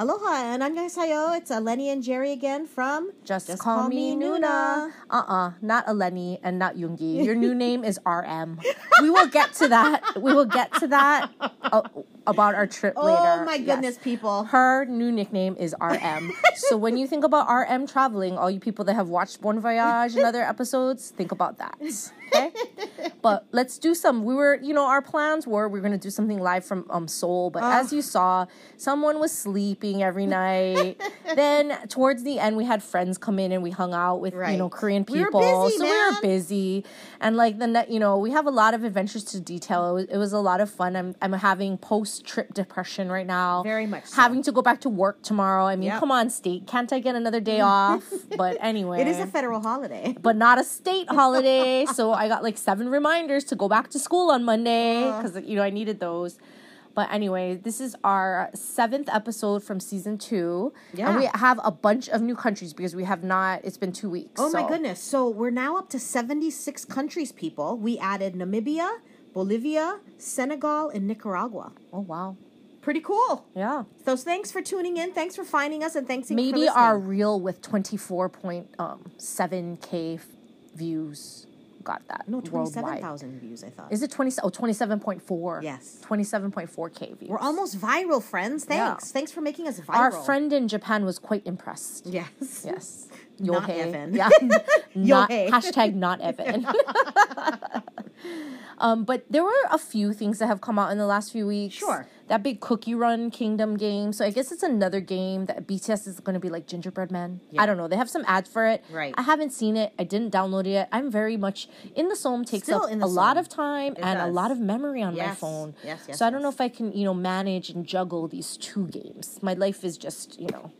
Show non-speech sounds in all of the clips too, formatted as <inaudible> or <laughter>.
Aloha and annyeonghaseyo. It's uh, Lenny and Jerry again from Just, call, me Nuna. Uh-uh, not Eleni and not Yoongi. Your new name is RM. We will get to that. We will get to that uh, about our trip Oh later. Oh my Yes. goodness, people. Her new nickname is RM. so when you think about RM traveling, all you people that have watched Bon Voyage and other episodes, think about that. Okay? But let's do some. We were, you know, our plans were we are going to do something live from um, Seoul, but as you saw, someone was sleeping every night. <laughs> then towards the end, we had friends come in and we hung out with, you know, Right. Korean We were people. busy, so we were busy. And like the, ne- you know, we have a lot of adventures to detail. It was, it was a lot of fun. I'm, I'm having post trip depression right now. Very much so. Having to go back to work tomorrow. I mean, Yep. come on, state. Can't I get another day <laughs> off? But anyway. It is a federal holiday. but not a state holiday. so I got like seven reminders to go back to school on Monday Uh. because, you know, I needed those. But anyway, this is our seventh episode from season two. And we have a bunch of new countries because we have not, it's been two weeks. Oh my goodness. So we're now up to 76 countries, people. We added Namibia, Bolivia, Senegal, and Nicaragua. Oh, wow. Pretty cool. Yeah. So thanks for tuning in. Thanks for finding us and thanks Maybe our reel with 24.7K f- views got that. No, worldwide. 27,000 views, I thought. Is it 20? Oh, 27.4. Yes. 27.4K views. We're almost viral, friends. Yeah. Thanks. Thanks for making us viral. Our friend in Japan was quite impressed. Yes. Yes. Not Yohei. Evan. Yeah. <laughs> not, <laughs> Yohei. hashtag not Evan. <laughs> um, but there were a few things that have come out in the last few weeks. Sure. That big Cookie Run Kingdom game. So I guess it's another game that BTS is going to be like Gingerbread Man. Yeah. I don't know. They have some ads for it. Right. I haven't seen it. I didn't download it yet. I'm very much in the SEOM takes Still up a lot of time It and a lot of memory on my phone. Yes, yes, so I don't know if I can, you know, manage and juggle these two games. My life is just, you know,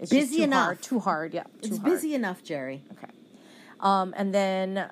it's Busy just too enough. Hard, too hard. Yeah. Too It's hard. busy enough, Jerry. Okay. Um, and then,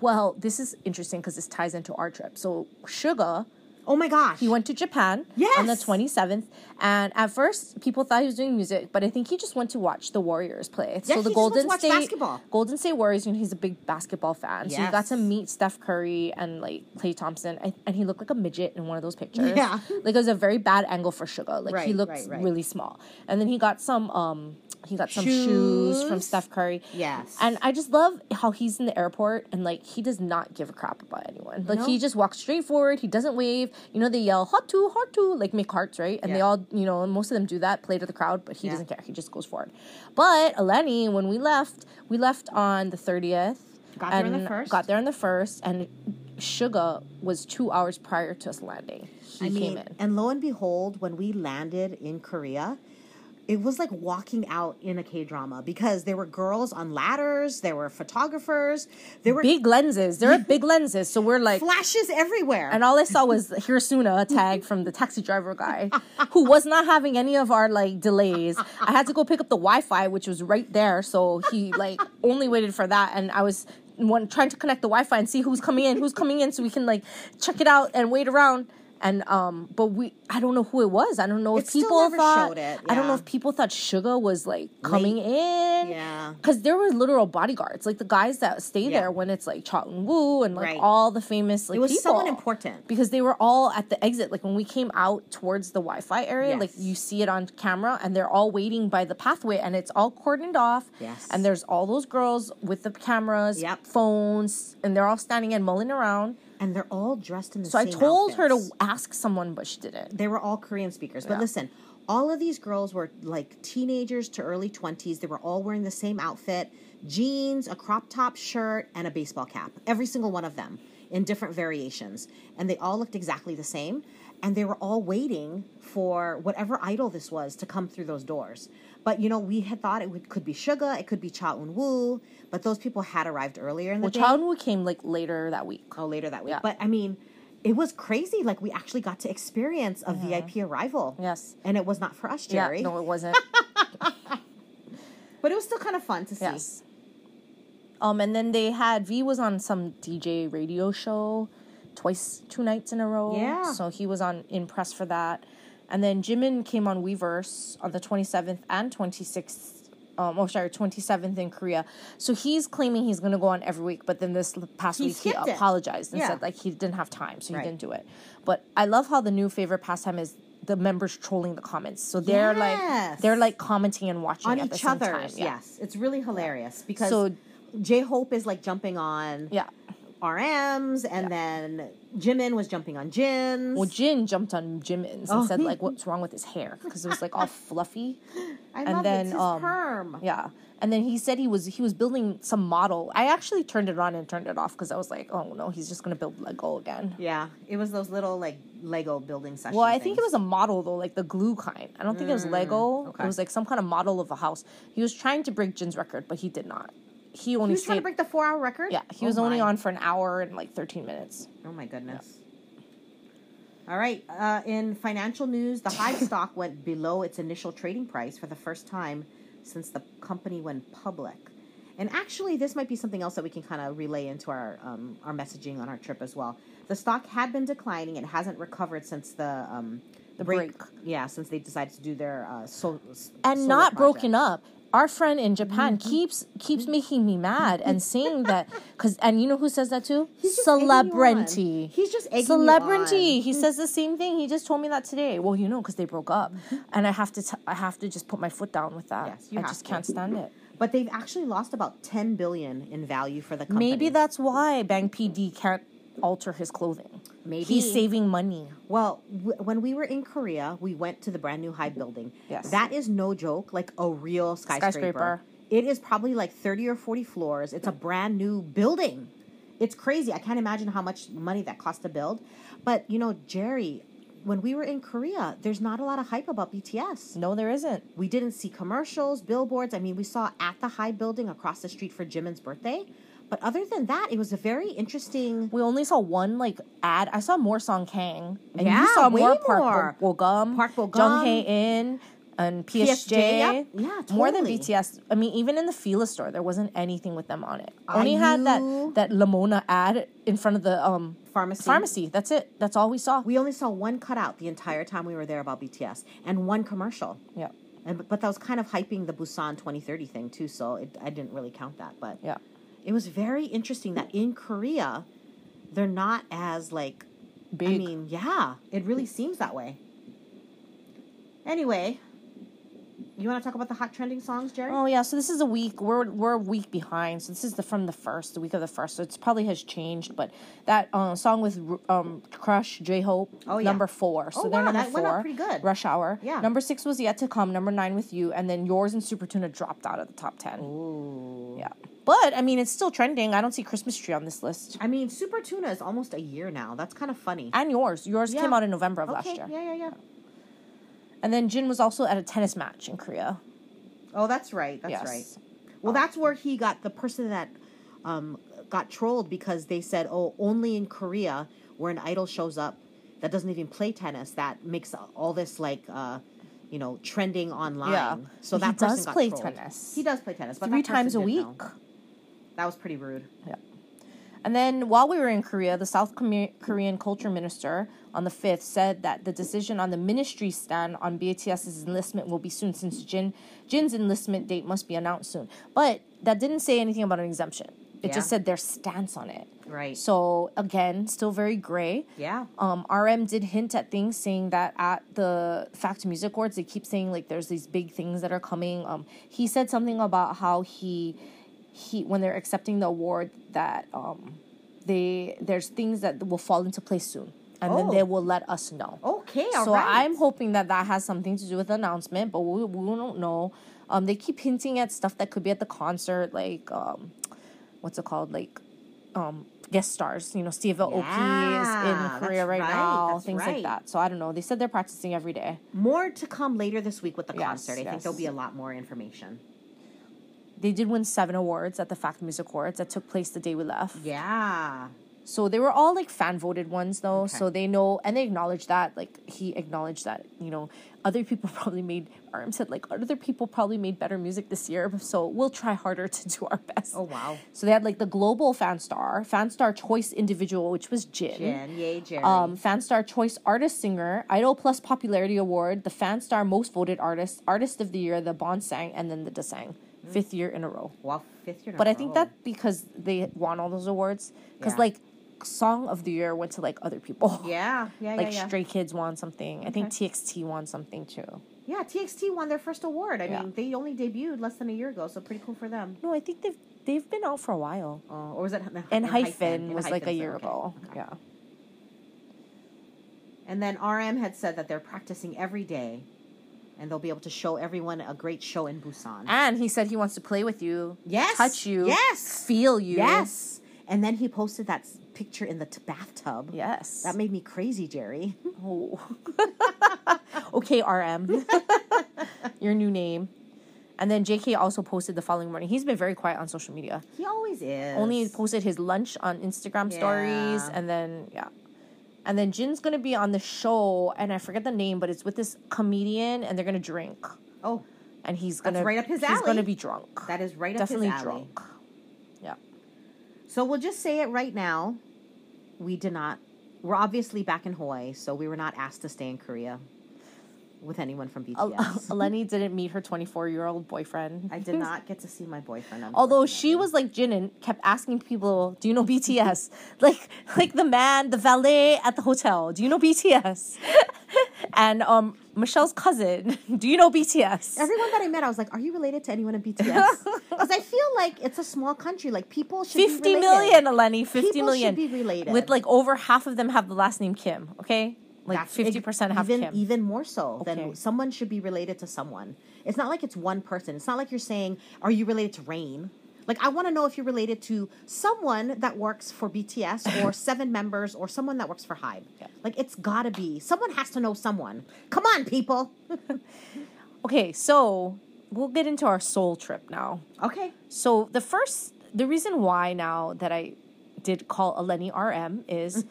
well, this is interesting because this ties into our trip. So Suga, Oh my gosh. he went to Japan on the 27th. And at first, people thought he was doing music, but I think he just went to watch the Warriors play. Yeah, so the Golden State basketball. Golden State Warriors, know, he's a big basketball fan. So he got to meet Steph Curry and like Klay Thompson, and, and he looked like a midget in one of those pictures. Yeah. like it was a very bad angle for Suga. Like he looked right, right. really small. And then he got some um he got some shoes, from Steph Curry. Yes. And I just love how he's in the airport and like he does not give a crap about anyone. Like No. he just walks straight forward. He doesn't wave. You know they yell hot to hot to like make hearts right, and they all you know most of them do that play to the crowd, but he Yeah. doesn't care. He just goes forward. But Eleni, when we left, we left on the thirtieth. Got there on the first. Got there on the first, and Suga was two hours prior to us landing. He I came mean, in. and lo and behold, when we landed in Korea, it was like walking out in a K drama because there were girls on ladders, there were photographers, there were Big lenses. There are <laughs> big lenses, so we're like flashes everywhere. And all I saw was Hirasuna tag <laughs> from the taxi driver guy, who was not having any of our like delays. I had to go pick up the Wi-Fi, which was right there, so he like only waited for that, and I was one trying to connect the Wi-Fi and see who's coming in, who's coming in, so we can like check it out and wait around. And um, but we I don't know who it was. I don't know if It still people never thought. showed it, I don't know if people thought Suga was like coming in. Yeah. Because there were literal bodyguards, like the guys that stay Yeah. there when it's like Cha Eun Woo and like Right. all the famous like it was people someone important. because they were all at the exit. Like when we came out towards the Wi-Fi area, like you see it on camera, and they're all waiting by the pathway, and it's all cordoned off. Yes. And there's all those girls with the cameras, Yep. phones, and they're all standing and mulling around. And they're all dressed in the same way. So I same told her to ask someone, but she didn't. They were all Korean speakers. But Yeah. listen, all of these girls were like teenagers to early 20s. They were all wearing the same outfit jeans, a crop top shirt, and a baseball cap. Every single one of them in different variations. And they all looked exactly the same. And they were all waiting for whatever idol this was to come through those doors. But you know, we had thought it would, could be Suga, it could be Cha Eun Woo, but those people had arrived earlier in the Well, day. Cha Eun Woo came like later that week. Oh, later that week. Yeah. But I mean, it was crazy. Like we actually got to experience a VIP arrival. Yes. And it was not for us, Jerry. Yeah, no, it wasn't. <laughs> But it was still kind of fun to see. yes. Um, and then they had V was on some DJ radio show twice, two nights in a row. Yeah. So he was on in press for that. And then Jimin came on Weverse on the 27th and 26th. Um, oh, sorry, 27th in Korea. So he's claiming he's going to go on every week, but then this past He week he skipped it. apologized and Yeah. said like he didn't have time, so he Right. didn't do it. But I love how the new favorite pastime is the members trolling the comments. So they're like they're like commenting and watching on at the each same time. Yeah. Yes, it's really hilarious because So- J Hope is like jumping on Yeah. RMs, and then Jimin was jumping on Jin's. Well, Jin jumped on Jimin's Oh. and said like, "What's wrong with his hair?" Because it was like all fluffy. <laughs> I and love then, it. It's um, perm. Yeah, and then he said he was he was building some model. I actually turned it on and turned it off because I was like, "Oh no, he's just gonna build Lego again." Yeah, it was those little like Lego building sessions. Well, I think it was a model though, like the glue kind. I don't think it was Lego. Mm, okay. It was like some kind of model of a house. He was trying to break Jin's record, but he did not. He only He was trying to break the four-hour record. yeah, he Oh was only on for an hour and like thirteen minutes. Oh my goodness. All right. Uh, in financial news, the Hybe <laughs> stock went below its initial trading price for the first time since the company went public. And actually, this might be something else that we can kind of relay into our um, our messaging on our trip as well. The stock had been declining; it hasn't recovered since the um, The break. Yeah, since they decided to do their uh, so, and not broken up. Our friend in Japan mm-hmm. keeps keeps making me mad and <laughs> saying that because and you know who says that too? He's just egging you on. Celebrity. He's just celebrity. He says the same thing. He just told me that today. Well, you know, because they broke up, mm-hmm. and I have to t- I have to just put my foot down with that. Yes, you I just to. can't stand it. But they've actually lost about ten billion in value for the company. Maybe that's why Bang PD can't alter his clothing. Maybe. he's saving money. Well, w- when we were in Korea, we went to the brand new Hybe building. Yes. That is no joke, like a real skyscraper. Skyscraper. It is probably like 30 or 40 floors. It's a brand new building. It's crazy. I can't imagine how much money that cost to build. But, you know, Jerry, when we were in Korea, there's not a lot of hype about BTS. No, there isn't. We didn't see commercials, billboards. I mean, we saw at the Hybe building across the street for Jimin's birthday. But other than that, it was a very interesting. We only saw one like ad. I saw more Song Kang, and Yeah, you saw way more Park. Bo- Bogum, Park Bo Jung Hae In, and PSJ. PSJ, yep. Yeah, More than. BTS. I mean, even in the Fila store, there wasn't anything with them on it. I Only had that that Lamona ad in front of the um Pharmacy. pharmacy. That's it. That's all we saw. We only saw one cutout the entire time we were there about BTS and one commercial. yeah, And, but that was kind of hyping the Busan 2030 thing too, so it, I didn't really count that. But yeah. It was very interesting that in Korea, they're not as like. Big. I mean, yeah, it really seems that way. Anyway, you want to talk about the hot trending songs, Jerry? Oh yeah, so this is a week. We're we're a week behind. So this is the from the first, the week of the first. So it's probably has changed, but that uh, song with um Crush J Hope, Oh, yeah. number four. So Oh, they're wow, number four. pretty good. Rush Hour. Yeah. Number six was yet to come. Number nine with you, and then yours and Super Tuna dropped out of the top ten. Ooh. Yeah, but I mean it's still trending. I don't see Christmas tree on this list. I mean, Super Tuna is almost a year now. That's kind of funny. And yours, yours Yeah. came out in November of okay, last year. yeah, yeah, yeah. And then Jin was also at a tennis match in Korea. Oh, that's right. That's Yes. right. Well, that's where he got the person that um, got trolled because they said, "Oh, only in Korea, where an idol shows up that doesn't even play tennis, that makes all this like, uh, you know, trending online." Yeah. So He that person does got play trolled. tennis. He does play tennis, but Three times a week. know. That was pretty rude. Yeah. And then while we were in Korea, the South Korean culture minister on the 5th said that the decision on the ministry's stand on BTS's enlistment will be soon since Jin Jin's enlistment date must be announced soon. But that didn't say anything about an exemption. It just said their stance on it. Right. So again, still very gray. Yeah. Um, RM did hint at things, saying that at the Fact Music Awards, they keep saying like there's these big things that are coming. Um, he said something about how he he when they're accepting the award that um, they there's things that will fall into place soon, and then Oh. they will let us know. Okay. All so right. I'm hoping that that has something to do with the announcement, but we, we don't know. Um, they keep hinting at stuff that could be at the concert, like um, what's it called, like um, guest stars. You know, Steve Aoki is in Korea right, right, now, that's things right. like that. So I don't know. They said they're practicing every day. More to come later this week with the Yes, concert. I think there'll be a lot more information. They did win seven awards at the Fact Music Awards that took place the day we left. Yeah. So they were all like fan voted ones though. Okay. So they know and they acknowledge that. Like he acknowledged that, you know, other people <laughs> probably made RM said like other people probably made better music this year. So we'll try harder to do our best. Oh wow. So they had like the global fan star, fan star choice individual, which was Jin. Jen, yay, Jerry. Um, fan star choice artist singer, Idol Plus popularity award, the fan star most voted artist, artist of the year, the Bonsang, and then the Daesang, Mm. fifth year in a row. wow, fifth year. in a But I think that because they won all those awards, because Yeah. like song of the year went to like other people. Yeah, yeah, <laughs> Like yeah, yeah. Stray Kids won something. I think TXT won something too. Yeah, TXT won their first award. I Yeah. mean, they only debuted less than a year ago, so pretty cool for them. No, I think they've they've been out for a while. Uh, or was it? And in Hyphen In was like a Hyphen, year okay, ago. okay. Yeah. And then RM had said that they're practicing every day, and they'll be able to show everyone a great show in Busan. And he said he wants to play with you, yes, touch you, yes, feel you. yes. And then he posted that picture in the t- bathtub. Yes. That made me crazy, Jerry. Oh. <laughs> okay, RM. <laughs> Your new name. And then JK also posted the following morning. He's been very quiet on social media. He always is. Only posted his lunch on Instagram stories and then yeah. And then Jin's gonna be on the show and I forget the name, but it's with this comedian and they're gonna drink. Oh, And he's gonna right up his alley. He's gonna be drunk. that is right Definitely up his alley. drunk. Yeah. So we'll just say it right now. We did not. We're obviously back in Hawaii, so we were not asked to stay in Korea with anyone from BTS. Eleni <laughs> didn't meet her 24 year old boyfriend. I did <laughs> not get to see my boyfriend. Although she was like Jin and kept asking people, "Do you know BTS?" <laughs> like like the man, the valet at the hotel. Do you know BTS? and um Michelle's cousin. Do you know BTS? everyone that I met, I was like, "Are you related to anyone in BTS?" Because I feel like it's a small country. Like people should be Fifty related. million, Eleni. Fifty People million. should be related. With like over half of them have the last name Kim. Okay, like That's- fifty percent have even Kim. even more so Okay. than someone should be related to someone. It's not like it's one person. It's not like you're saying, "Are you related to Rain?" Like I want to know if you're related to someone that works for BTS or <laughs> seven members or someone that works for Hybe. Yeah. Like it's gotta be someone has to know someone. Come on, people. <laughs> okay, so we'll get into our Seoul trip now. Okay. So the first, the reason why now that I did call Eleni RM is mm.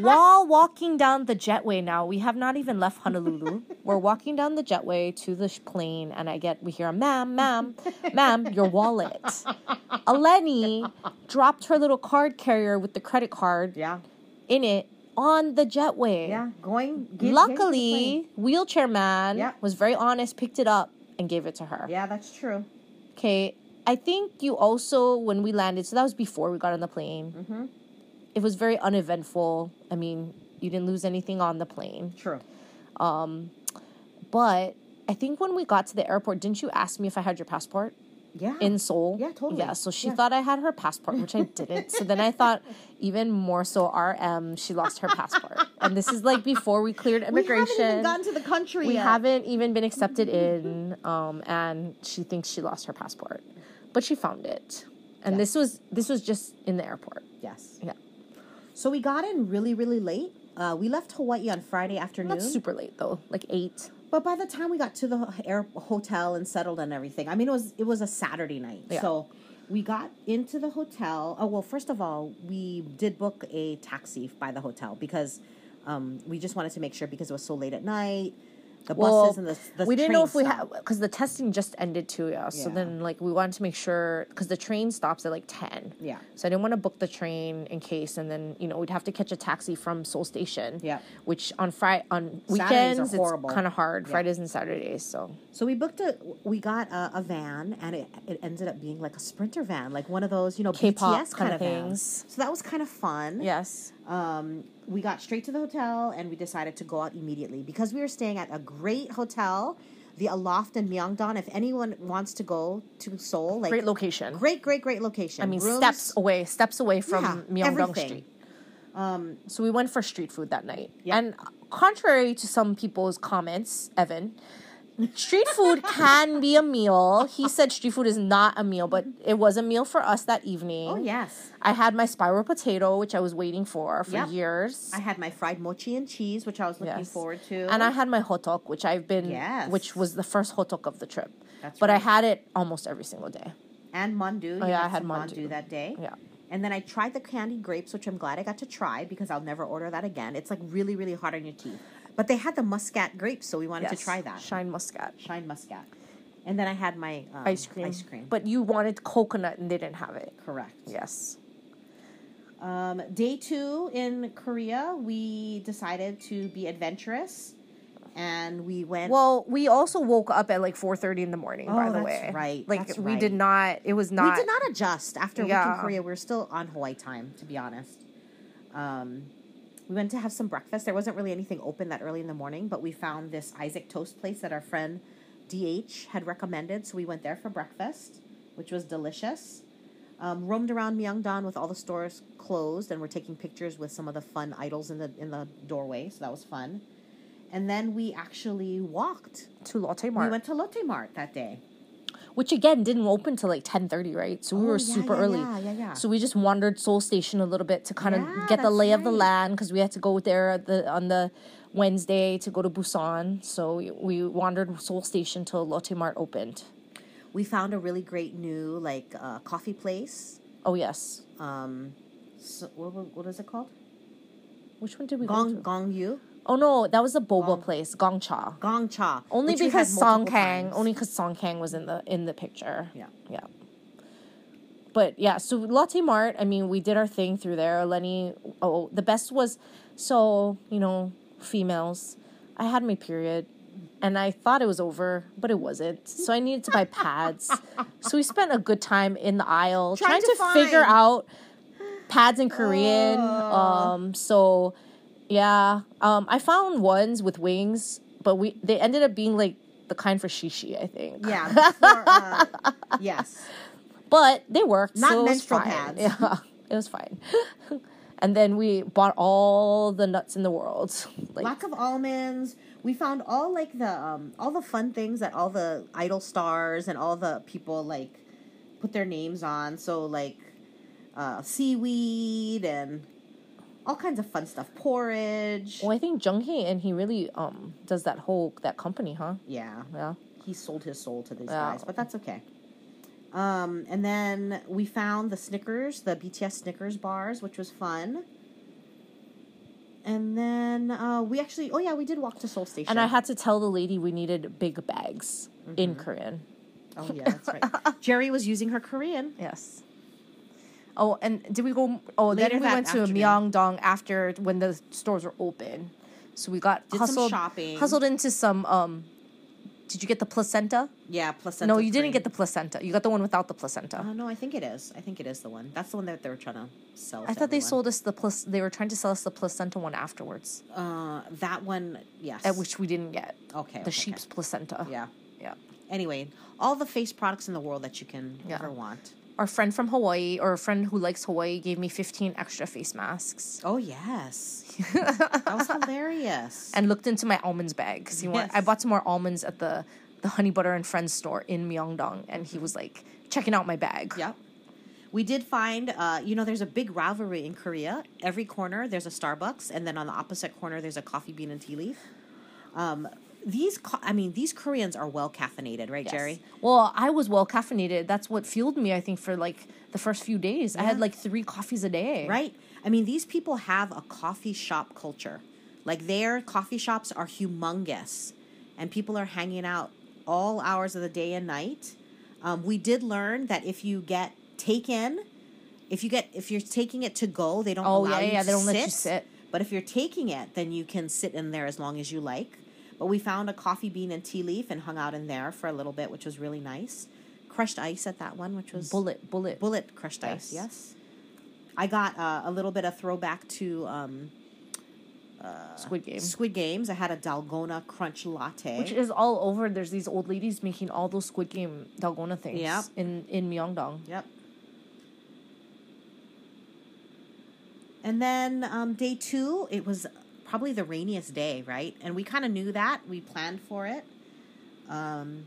While walking down the jetway. Now we have not even left Honolulu. <laughs> We're walking down the jetway to the plane, and I get we hear, a "Ma'am, ma'am, ma'am, your wallet." <laughs> Eleni dropped her little card carrier with the credit card Yeah. in it on the jetway. Yeah. Going. get- getting to the Luckily, wheelchair man Yeah. was very honest, picked it up and gave it to her. Yeah, that's true. Okay, I think you also when we landed, so that was before we got on the plane. Mm-hmm. It was very uneventful. I mean, you didn't lose anything on the plane, True. but I think when we got to the airport, didn't you ask me if I had your passport Yeah. in Seoul? Yeah, totally. Yeah, so she Yeah. thought I had her passport, which I <laughs> didn't. so then I thought even more so, RM, she lost her passport, and this is like before we cleared immigration. we haven't even gotten to the country we yet. haven't even been accepted in um, and she thinks she lost her passport but she found it and Yeah. this was this was just in the airport Yes. yeah So we got in really, really late. Uh, we left Hawaii on Friday afternoon. not super late though like eight But by the time we got to the air hotel and settled and everything, I mean it was it was a Saturday night. Yeah. So we got into the hotel. Oh well, first of all, we did book a taxi by the hotel because um, we just wanted to make sure because it was so late at night. The well buses and the, the we didn't know if we had because the testing just ended too yeah so Yeah. then like we wanted to make sure because the train stops at like 10 Yeah. so i didn't want to book the train in case and then you know we'd have to catch a taxi from seoul station Yeah. which on friday on weekends it's kind of hard Yeah. fridays and saturdays so So we booked a we got a, a van and it, it ended up being like a sprinter van, like one of those, you know, K-pop BTS kind kinda things. things. So that was kind of fun. yes um, we got straight to the hotel and we decided to go out immediately because we were staying at a great hotel, the Aloft in Myeongdong. If anyone wants to go to Seoul, like great location great, great, great location. I mean, Rooms- steps away, steps away from Yeah, Myeongdong everything. Street. Um, So we went for street food that night. Yeah. And contrary to some people's comments, Evan, street food can be a meal. He said street food is not a meal, but it was a meal for us that evening. oh yes, I had my spiral potato, which I was waiting for for Yep. years. I had my fried mochi and cheese, which I was looking Yes. forward to. And I had my hotteok, which I've been, Yes. which was the first hotteok of the trip. That's but I had it almost every single day. and mandu. Oh, yeah, I had some mandu. that day. Yeah. And then I tried the candied grapes, which I'm glad I got to try because I'll never order that again. It's like really, really hard on your teeth. But they had the muscat grapes, so we wanted to try that. Shine muscat. Shine muscat. And then I had my um, Ice cream. Ice cream. But you wanted coconut and they didn't have it. correct. Yes. Um, day two in Korea, we decided to be adventurous, and we went. Well, we also woke up at like four thirty in the morning. by Oh, the that's way, right. Like That's we right. did not. It was not. we did not adjust after a week Yeah. in Korea. We were still on Hawaii time, to be honest. Um, we went to have some breakfast. There wasn't really anything open that early in the morning, but we found this Isaac Toast place that our friend DH had recommended. So we went there for breakfast, which was delicious. Um, roamed around Myeongdong with all the stores closed, and we're taking pictures with some of the fun idols in the in the doorway. So that was fun. And then we actually walked. To Lotte Mart. We went to Lotte Mart that day. Which again didn't open till like ten thirty, right? So we Oh, were yeah, super yeah, early. yeah, yeah, yeah. So we just wandered Seoul Station a little bit to kind of get the lay of the land because we had to go there the on the Wednesday to go to Busan. So we, we wandered Seoul Station till Lotte Mart opened. We found a really great new like uh, coffee place. Oh yes, Um, so, what, what is it called? which one did we go Gong to? Gong Yu. Oh no, that was a boba Gong- place, Gong Cha. Gong Cha. Only because Song Kang, times. only because Song Kang was in the in the picture. Yeah. yeah. But yeah, so Lotte Mart. I mean, we did our thing through there. Lenny. Oh, the best was, so you know, females. I had my period, and I thought it was over, but it wasn't. So I needed to buy pads. so we spent a good time in the aisle Trying trying, to to, figure out pads in Korean. Um. So yeah. Um. I found ones with wings, but we they ended up being like the kind for shishi. I think. Yeah. <laughs> before, uh, yes. But they worked. Not so it was menstrual fine. pads. <laughs> Yeah, it was fine. <laughs> and then we bought all the nuts in the world. Like Lack of almonds. We found all like the um all the fun things that all the idol stars and all the people like put their names on. So like uh seaweed and all kinds of fun stuff. Porridge. well, I think Jung Hee and he really um does that whole that company, huh? Yeah. Yeah. he sold his soul to these Yeah. guys, but that's okay. Um, and then we found the Snickers, the BTS Snickers bars, which was fun. And then uh, we actually, oh yeah, we did walk to Seoul Station. And I had to tell the lady we needed big bags in Mm-hmm. Korean. oh yeah, that's right. <laughs> Jerry was using her Korean. Yes. Oh, and did we go? Oh, Later then we went to afternoon. Myeongdong after when the stores were open. So we got Did hustled, shopping. hustled into some. Um, did you get the placenta? Yeah, placenta. no, you didn't get the placenta. You got the one without the placenta. Uh, no, I think it is. I think it is the one. That's the one that they were trying to sell. I to thought they sold us the plus. They were trying to sell us the placenta one afterwards, Uh, that one, yes. at which we didn't get. okay, the okay, sheep's okay. placenta. Yeah. yeah. Anyway, all the face products in the world that you can Yeah. ever want. Our friend from Hawaii, or a friend who likes Hawaii, gave me fifteen extra face masks Oh yes, <laughs> that was hilarious. and looked into my almonds bag because he want. I bought some more almonds at the the Honey Butter and Friends store in Myeongdong, and he was like checking out my bag. Yep. We did find, uh, you know, there's a big rivalry in Korea. Every corner there's a Starbucks, and then on the opposite corner there's a Coffee Bean and Tea Leaf. Um, these, I mean, these Koreans are well caffeinated, right, Yes. Jerry? Well, I was well caffeinated. That's what fueled me. I think for like the first few days, I had like three coffees a day. Right? I mean, these people have a coffee shop culture. Like their coffee shops are humongous, and people are hanging out all hours of the day and night. Um, we did learn that if you get taken, if you get if you're taking it to go, they don't Oh, allow yeah, you yeah, they don't sit. let you sit. But if you're taking it, then you can sit in there as long as you like. But we found a coffee bean and tea leaf and hung out in there for a little bit, which was really nice. Crushed ice at that one, which was Bullet, bullet. bullet crushed ice. Yes. Yes. I got uh, a little bit of throwback to um, Squid Game. Squid Games. I had a Dalgona Crunch Latte. Which is all over. There's these old ladies making all those Squid Game Dalgona things Yep. in, in Myeongdong. Yep. And then um, day two, it was probably the rainiest day, right? And we kind of knew that. We planned for it. Um,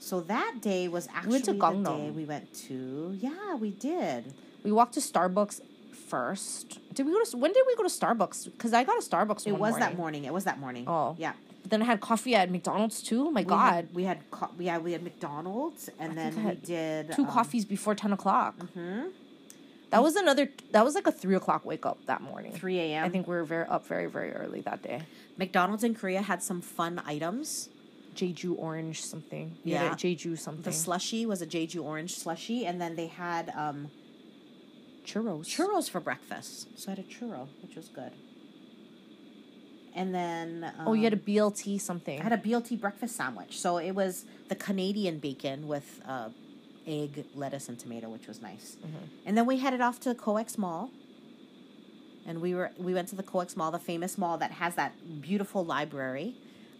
so that day was actually to the Gangnam. day we went to. Yeah, we did. We walked to Starbucks first. Did we go to, when did we go to Starbucks? Because I got a Starbucks It was morning. that morning. It was that morning. Oh. yeah. But then I had coffee at McDonald's too. Oh my We God. had, we had co- yeah we had McDonald's and I then we did Two um, coffees before 10 o'clock. mhm, That was another, that was like a three o'clock wake up that morning. 3 a.m. I think we were very up very, very early that day. McDonald's in Korea had some fun items. Jeju orange something. We Yeah. Jeju something. The slushy was a Jeju orange slushy, and then they had um, churros. churros for breakfast. So I had a churro, which was good. And then um, Oh, you had a BLT something. I had a BLT breakfast sandwich. So it was the Canadian bacon with uh, egg, lettuce, and tomato, which was nice. Mm-hmm. And then we headed off to Coex Mall. and we were we went to the Coex Mall, the famous mall that has that beautiful library.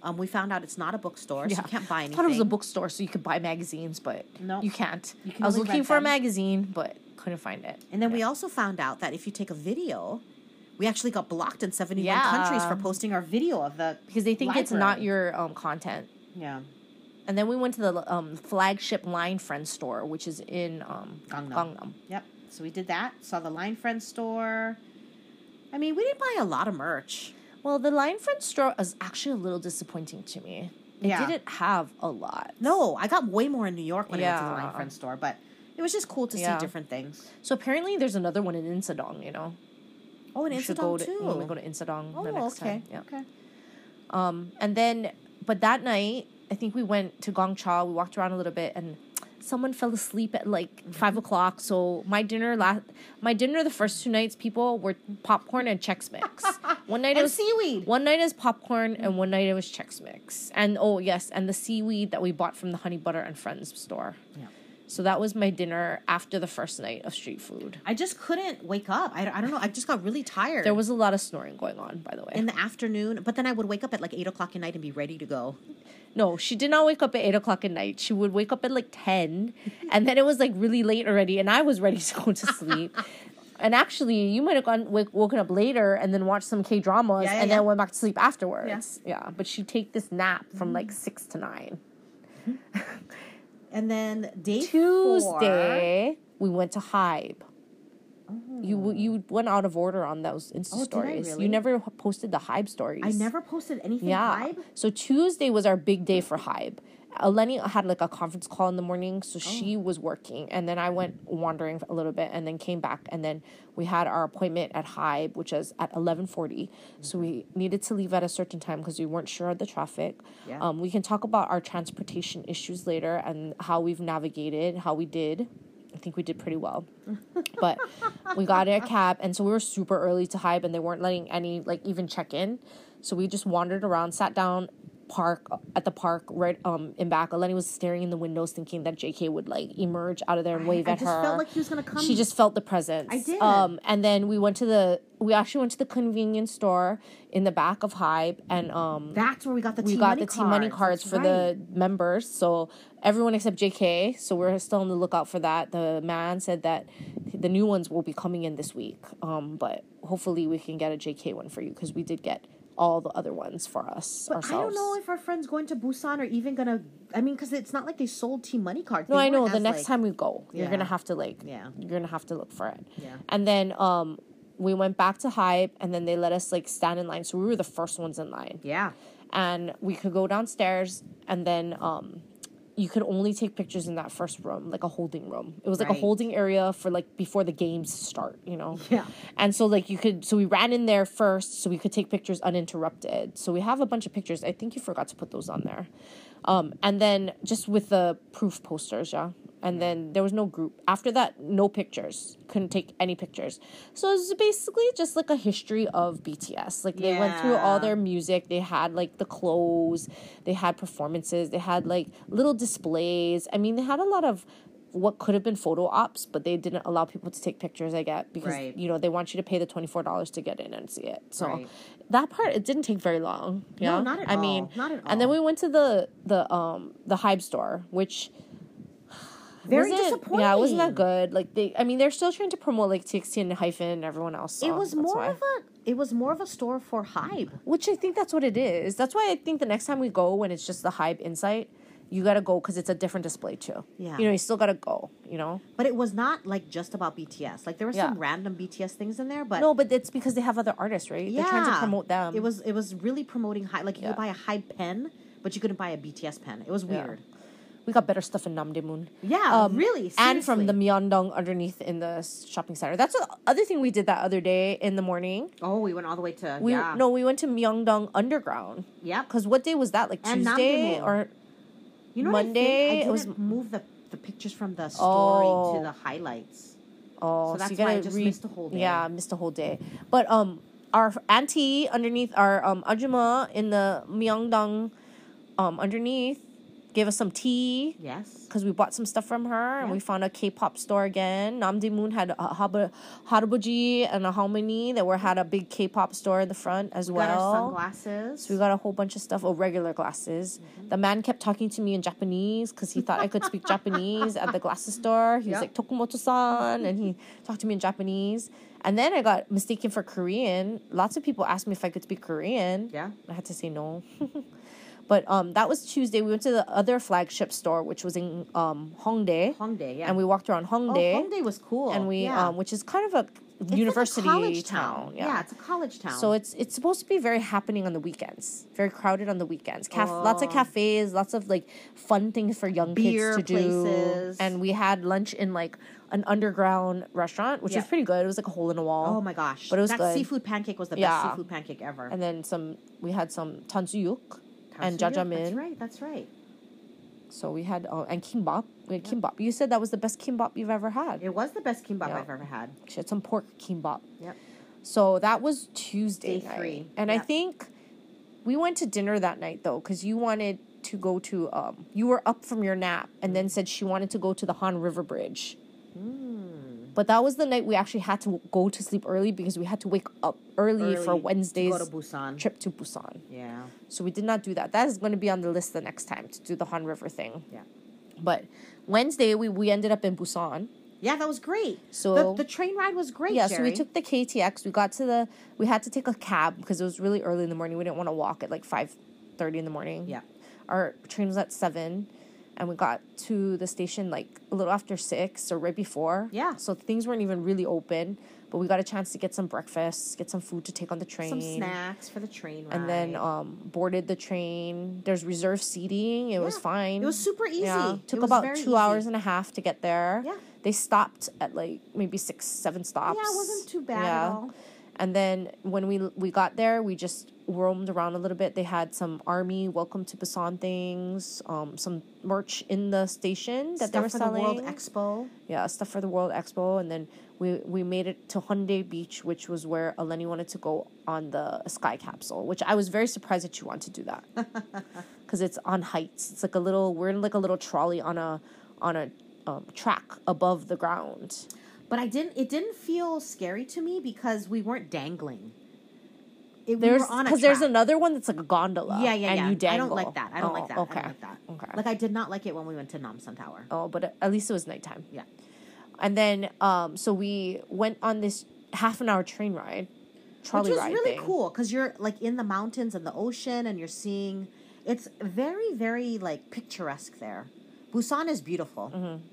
Um, we found out it's not a bookstore, so you can't buy I anything. thought it was a bookstore, so you could buy magazines, but No. you can't. You can I was looking for a magazine, but couldn't find it. And then we also found out that if you take a video, we actually got blocked in 71 Yeah. countries for posting our video of the because they think it's not your um, content. yeah And then we went to the um, flagship Line Friend store, which is in um, Gangnam. Gangnam. Yep. So we did that. Saw the Line Friend store. I mean, we didn't buy a lot of merch. Well, the Line Friend store is actually a little disappointing to me. It Yeah. didn't have a lot. No, I got way more in New York when I went to the Line Friend store, but it was just cool to Yeah. see different things. So apparently, there's another one in Insadong. You know, Oh, should Insadong to too. when we go to Insadong oh, the next okay. time. Yeah. Okay. Um, and then, but that night, I think we went to Gongcha. We walked around a little bit, and someone fell asleep at like Mm-hmm. five o'clock. So my dinner last, my dinner the first two nights, people were popcorn and Chex Mix. <laughs> One night it was seaweed. One night is popcorn, and one night it was Chex Mix. And oh yes, and the seaweed that we bought from the Honey Butter and Friends store. Yeah. So that was my dinner after the first night of street food. I just couldn't wake up. I, I don't know. I just got really tired. There was a lot of snoring going on, by the way. in the afternoon, but then I would wake up at like eight o'clock at night and be ready to go. No, she did not wake up at eight o'clock at night. She would wake up at like ten, and then it was like really late already, and I was ready to go to sleep. <laughs> and actually, you might have gone wake, woken up later and then watched some K dramas, Yeah, yeah, and yeah. then went back to sleep afterwards. Yeah, but she'd take this nap from like mm-hmm. six to nine. Mm-hmm. <laughs> And then day Tuesday, we went to Hybe. Oh. You you went out of order on those Insta Oh, stories. really? You never posted the Hybe stories. I never posted anything. Yeah. Vibe. So Tuesday was our big day for Hybe. Eleni had like a conference call in the morning, so she Oh. was working, and then I went wandering a little bit, and then came back, and then we had our appointment at Hybe, which is at eleven forty. So we needed to leave at a certain time because we weren't sure of the traffic. Yeah. Um, we can talk about our transportation issues later and how we've navigated, how we did. I think we did pretty well, <laughs> but we got a cab, and so we were super early to Hybe, and they weren't letting any like even check in. So we just wandered around, sat down, park at the park right um in back. Eleni was staring in the windows, thinking that JK would like emerge out of there and wave I at just her. felt like he was gonna come. She just felt the presence. I did. Um, and then we went to the. We actually went to the convenience store in the back of Hybe, and um, That's where we got the we got money the T money cards That's for right. the members. So everyone except JK. So we're still on the lookout for that. The man said that the new ones will be coming in this week. Um, but hopefully we can get a JK one for you because we did get all the other ones for us But ourselves. I don't know if our friends going to Busan are even gonna. I mean, because it's not like they sold T money cards. No, They I know. The next like- time we go, you're gonna have to like, Yeah. you're gonna have to look for it. Yeah. And then um, we went back to Hybe, and then they let us like stand in line. So we were the first ones in line. Yeah. and we could go downstairs and then um you could only take pictures in that first room like a holding room. It was like a holding area for like before the games start you know? Yeah. and so like you could so we ran in there first so we could take pictures uninterrupted. So we have a bunch of pictures. I think you forgot to put those on there um and then just with the proof posters yeah. And then there was no group. After that no pictures. Couldn't take any pictures. So it was basically just like a history of bts like they went through all their music. They had like the clothes. They had performances. They had like little displays. I mean they had a lot of what could have been photo ops but they didn't allow people to take pictures i get because Right. you know they want you to pay the $24 to get in and see it so Right. that part it didn't take very long yeah not at i mean all. Not at all. and then we went to the the um the Hybe store which <sighs> Very disappointing. yeah it wasn't that good like they i mean they're still trying to promote like txt and hyphen and everyone else so It was more why. of a. It was more of a store for Hybe. Which I think that's what it is. That's why I think the next time we go, when it's just the Hybe Insight, you gotta go because it's a different display too. Yeah. You know, you still gotta go. You know. But it was not like just about BTS. Like there were some random BTS things in there, but No, but it's because they have other artists, right? yeah, They're trying to promote them. It was it was really promoting Hybe. Like you Yeah. could buy a Hybe pen, but you couldn't buy a BTS pen. It was Yeah. weird. We got better stuff in Namdaemun. Yeah, um, really. And from the seriously. Myeongdong underneath in the shopping center. That's the other thing we did that other day in the morning. Oh, we went all the way to We yeah. no, we went to Myeongdong Underground. Yeah. Cause what day was that? Like Tuesday or You know what I Monday, think? I it was- didn't move the the pictures from the story Oh. to the highlights. Oh, So that's you why I just read- missed a whole day. Yeah, missed a whole day. But um, our auntie underneath our um ajuma in the Myeongdong, um underneath, gave us some tea Yes. because we bought some stuff from her and we found a K-pop store again. Namdaemun had a Harabuji and a Halmoni that were had a big K-pop store in the front as We well. sunglasses. So we got a whole bunch of stuff. Oh, regular glasses. Mm-hmm. The man kept talking to me in Japanese because he thought I could speak Japanese at the glasses store. He was like Tokumoto-san, and he talked to me in Japanese. And then I got mistaken for Korean. Lots of people asked me if I could speak Korean. Yeah. I had to say no. <laughs> but um, that was Tuesday. We went to the other flagship store, which was in um, Hongdae, Hongdae, yeah. and we walked around Hongdae. oh, Hongdae, was cool. and we yeah. um, which is kind of a It's like a university college town. Yeah. it's a college town. So it's it's supposed to be very happening on the weekends. Very crowded on the weekends. Caf- Lots of Oh. cafes, lots of like fun things for young Beer kids to do. places. And we had lunch in like an underground restaurant, which was pretty good. It was like a hole in a wall. oh my gosh, But it was that good. seafood pancake was the Yeah. best seafood pancake ever. And then some we had some tangsuyuk and tangsuyuk, jajangmyeon. That's right. That's right. So we had uh, and kimbap. We had kimbap. You said that was the best kimbap you've ever had. It was the best kimbap Yeah. I've ever had. She had some pork kimbap. Yep. So that was Tuesday Day night. three. And I think we went to dinner that night though, because you wanted to go to um you were up from your nap and then said she wanted to go to the Han River Bridge. Hmm. But that was the night we actually had to go to sleep early because we had to wake up early, for Wednesday's to trip to Busan. Yeah. So we did not do that. That is going to be on the list the next time to do the Han River thing. Yeah. But Wednesday we, we ended up in Busan. Yeah, that was great. So the, the train ride was great. yeah, so we took the KTX. We got to the. We had to take a cab because it was really early in the morning. We didn't want to walk at like five thirty in the morning. Yeah. Our train was at seven, and we got to the station like a little after six or right before. Yeah. So things weren't even really open, but we got a chance to get some breakfast, get some food to take on the train. some snacks for the train ride. And then um, boarded the train. There's reserved seating. It was fine. It was super easy. Yeah, took about two easy. hours and a half to get there. Yeah. They stopped at like maybe six, seven stops. yeah, it wasn't too bad at all. And then when we we got there, we just roamed around a little bit. They had some army welcome to Busan things, um, some merch in the station that they Stuff were for selling. the World Expo. yeah, stuff for the World Expo, and then we we made it to Haeundae Beach, which was where Eleni wanted to go on the sky capsule. Which I was very surprised that you want to do that <laughs> because it's on heights. It's like a little we're in like a little trolley on a on a um, track above the ground. But I didn't. It didn't feel scary to me because we weren't dangling. It, There's were on a because there's another one that's like a gondola. Yeah, yeah, and yeah. You dangle. I don't like that. I don't Oh, like that. Okay. I don't like that. Okay. Like I did not like it when we went to Namsan Tower. oh, but at least it was nighttime. Yeah. And then, um, so we went on this half an hour train ride, trolley Which was ride really thing. cool because you're like in the mountains and the ocean and you're seeing. It's very, very like picturesque there. Busan is beautiful. Mm-hmm.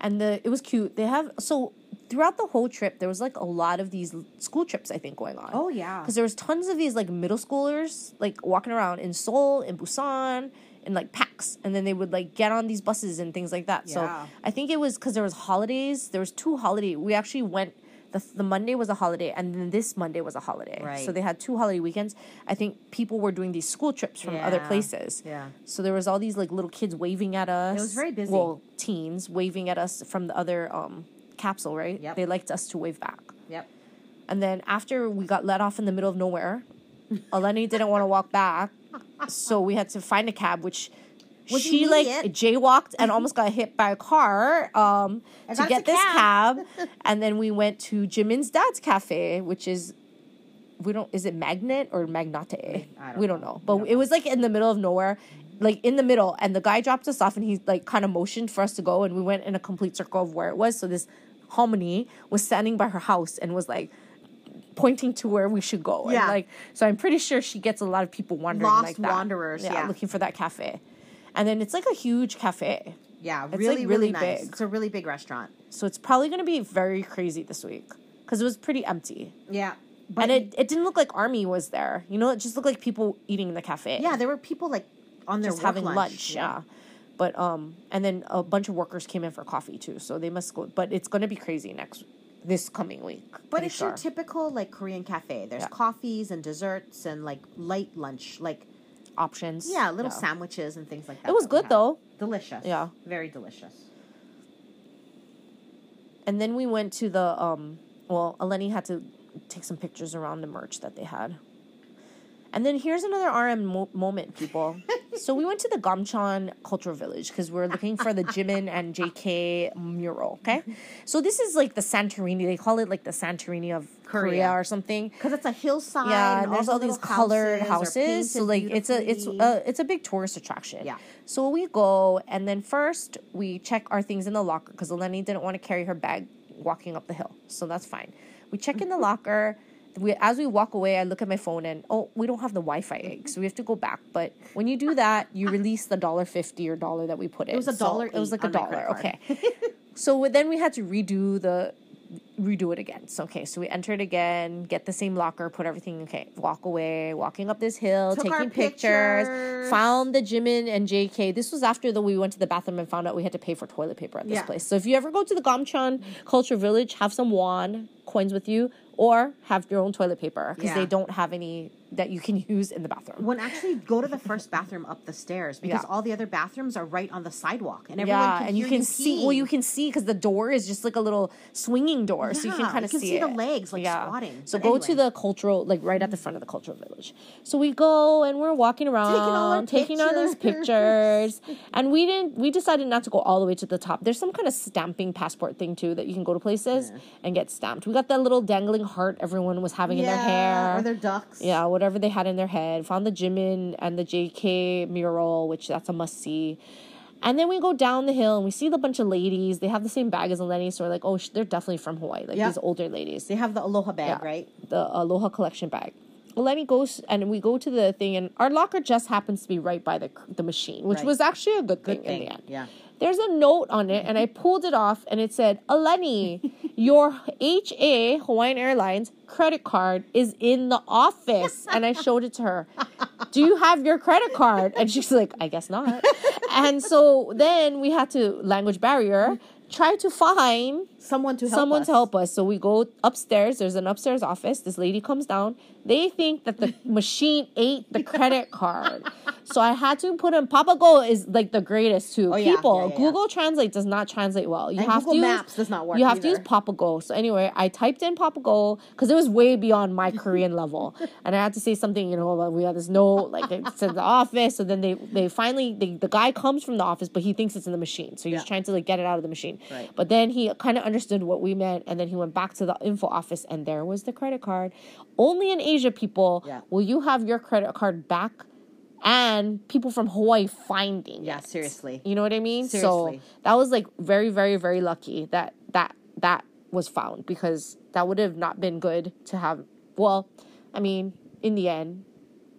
And the it was cute. They have so throughout the whole trip there was like a lot of these school trips I think going on. Oh yeah. because there was tons of these like middle schoolers like walking around in Seoul, in Busan, in like packs, and then they would like get on these buses and things like that. So I think it was because there was holidays. There was two holiday. We actually went. The, the Monday was a holiday, and then this Monday was a holiday. Right. So they had two holiday weekends. I think people were doing these school trips from other places. Yeah. So there was all these like little kids waving at us. It was very busy. Well, teens waving at us from the other um, capsule, right? Yep. They liked us to wave back. Yep. And then after we got let off in the middle of nowhere, Eleni didn't want to walk back, <laughs> so we had to find a cab, which Was she like jaywalked and almost got hit by a car um, to get this cab. cab. <laughs> and then we went to Jimin's dad's cafe, which is we don't is it Magnet or Magnate? I don't we don't know. know, but don't it was like in the middle of nowhere. Like in the middle, and the guy dropped us off, and he like kind of motioned for us to go, and we went in a complete circle of where it was. So this halmoni was standing by her house and was like pointing to where we should go. Yeah. And like so I'm pretty sure she gets a lot of people wandering Lost like that. wanderers, yeah. looking for that cafe. And then it's like a huge cafe. Yeah. It's, like, really, really really, nice. big. It's a really big restaurant. So it's probably gonna be very crazy this week. Because it was pretty empty. Yeah. But and it, it didn't look like army was there. You know, it just looked like people eating in the cafe. yeah, there were people like on their just having lunch. yeah. But um and then a bunch of workers came in for coffee too. So they must go but it's gonna be crazy next this coming week. But it's sure. your typical like Korean cafe. There's Yeah. coffees and desserts and like light lunch, like options. yeah, little sandwiches and things like that. It was that good though. Delicious. Yeah. Very delicious. And then we went to the um well, Eleni had to take some pictures around the merch that they had. And then here's another RM mo- moment, people. <laughs> so we went to the Gamcheon Cultural Village because we're looking for the Jimin and JK mural. Okay, so this is like the Santorini. They call it like the Santorini of Korea, Korea. or something. Because it's a hillside. Yeah, and there's all the these colored are houses. So like it's a it's a it's a big tourist attraction. Yeah. So we go and then first we check our things in the locker because Eleni didn't want to carry her bag walking up the hill. So that's fine. We check in the <laughs> locker. We, as we walk away, I look at my phone and oh, we don't have the Wi-Fi, so we have to go back. But when you do that, you <laughs> release the dollar fifty or dollar that we put in. It was a So dollar It was like a dollar. Okay. <laughs> so then we had to redo the redo it again. So okay, so we entered again, get the same locker, put everything okay, walk away, walking up this hill, Took taking pictures, pictures. found the Jimin and JK. This was after the we went to the bathroom and found out we had to pay for toilet paper at this Yeah. place. So if you ever go to the Gamcheon Culture Village, have some won coins with you or have your own toilet paper because Yeah. they don't have any that you can <laughs> use in the bathroom. When actually go to the first bathroom up the stairs because Yeah. all the other bathrooms are right on the sidewalk and everyone Yeah, can and you can see. Well, you can see because the door is just like a little swinging door, so you can Yeah, kind of you see, see the legs, like, squatting. So But go to the cultural, like right at the front of the cultural village. So we go and we're walking around, taking all these pictures, <laughs> and we didn't. We decided not to go all the way to the top. There's some kind of stamping passport thing too that you can go to places and get stamped. We got that little dangling heart everyone was having in their hair or their ducks. yeah, whatever they had in their head. Found the Jimin and the JK mural, which that's a must see. And then we go down the hill and we see the bunch of ladies. They have the same bag as Eleni, so we're like, oh, sh- they're definitely from Hawaii. Like Yeah. these older ladies. They have the aloha bag, Yeah. right? The Aloha collection bag. Eleni goes and we go to the thing, and our locker just happens to be right by the the machine, which Right. was actually a good, Good thing, thing. in the end. Yeah. There's a note on it, and I pulled it off, and it said, Eleni, <laughs> your HA, Hawaiian Airlines, credit card is in the office. And I showed it to her. Do you have your credit card? And she's like, I guess not. and so then we had to, language barrier, try to find Someone to help someone us. to help us. So we go upstairs. There's an upstairs office. This lady comes down. They think that the <laughs> machine ate the credit card. So I had to put in Papago is like the greatest too. Oh, yeah. People, Yeah, yeah. Google Translate does not translate well. You And have Google to use, Maps does not work You have to use either. Papago. So anyway, I typed in Papago because it was way beyond my Korean level, <laughs> and I had to say something. You know, like we have this note, like it's in the office. So then they they finally they, the guy comes from the office, but he thinks it's in the machine. So he's trying to like get it out of the machine. Right. But then he kind of understood what we meant, and then he went back to the info office, and there was the credit card. Only in Asia, people, Yeah. will you have your credit card back, and people from Hawaii finding Yeah, it. seriously. You know what I mean? Seriously. So that was like very, very, very lucky that that that was found because that would have not been good to have. Well, I mean, in the end.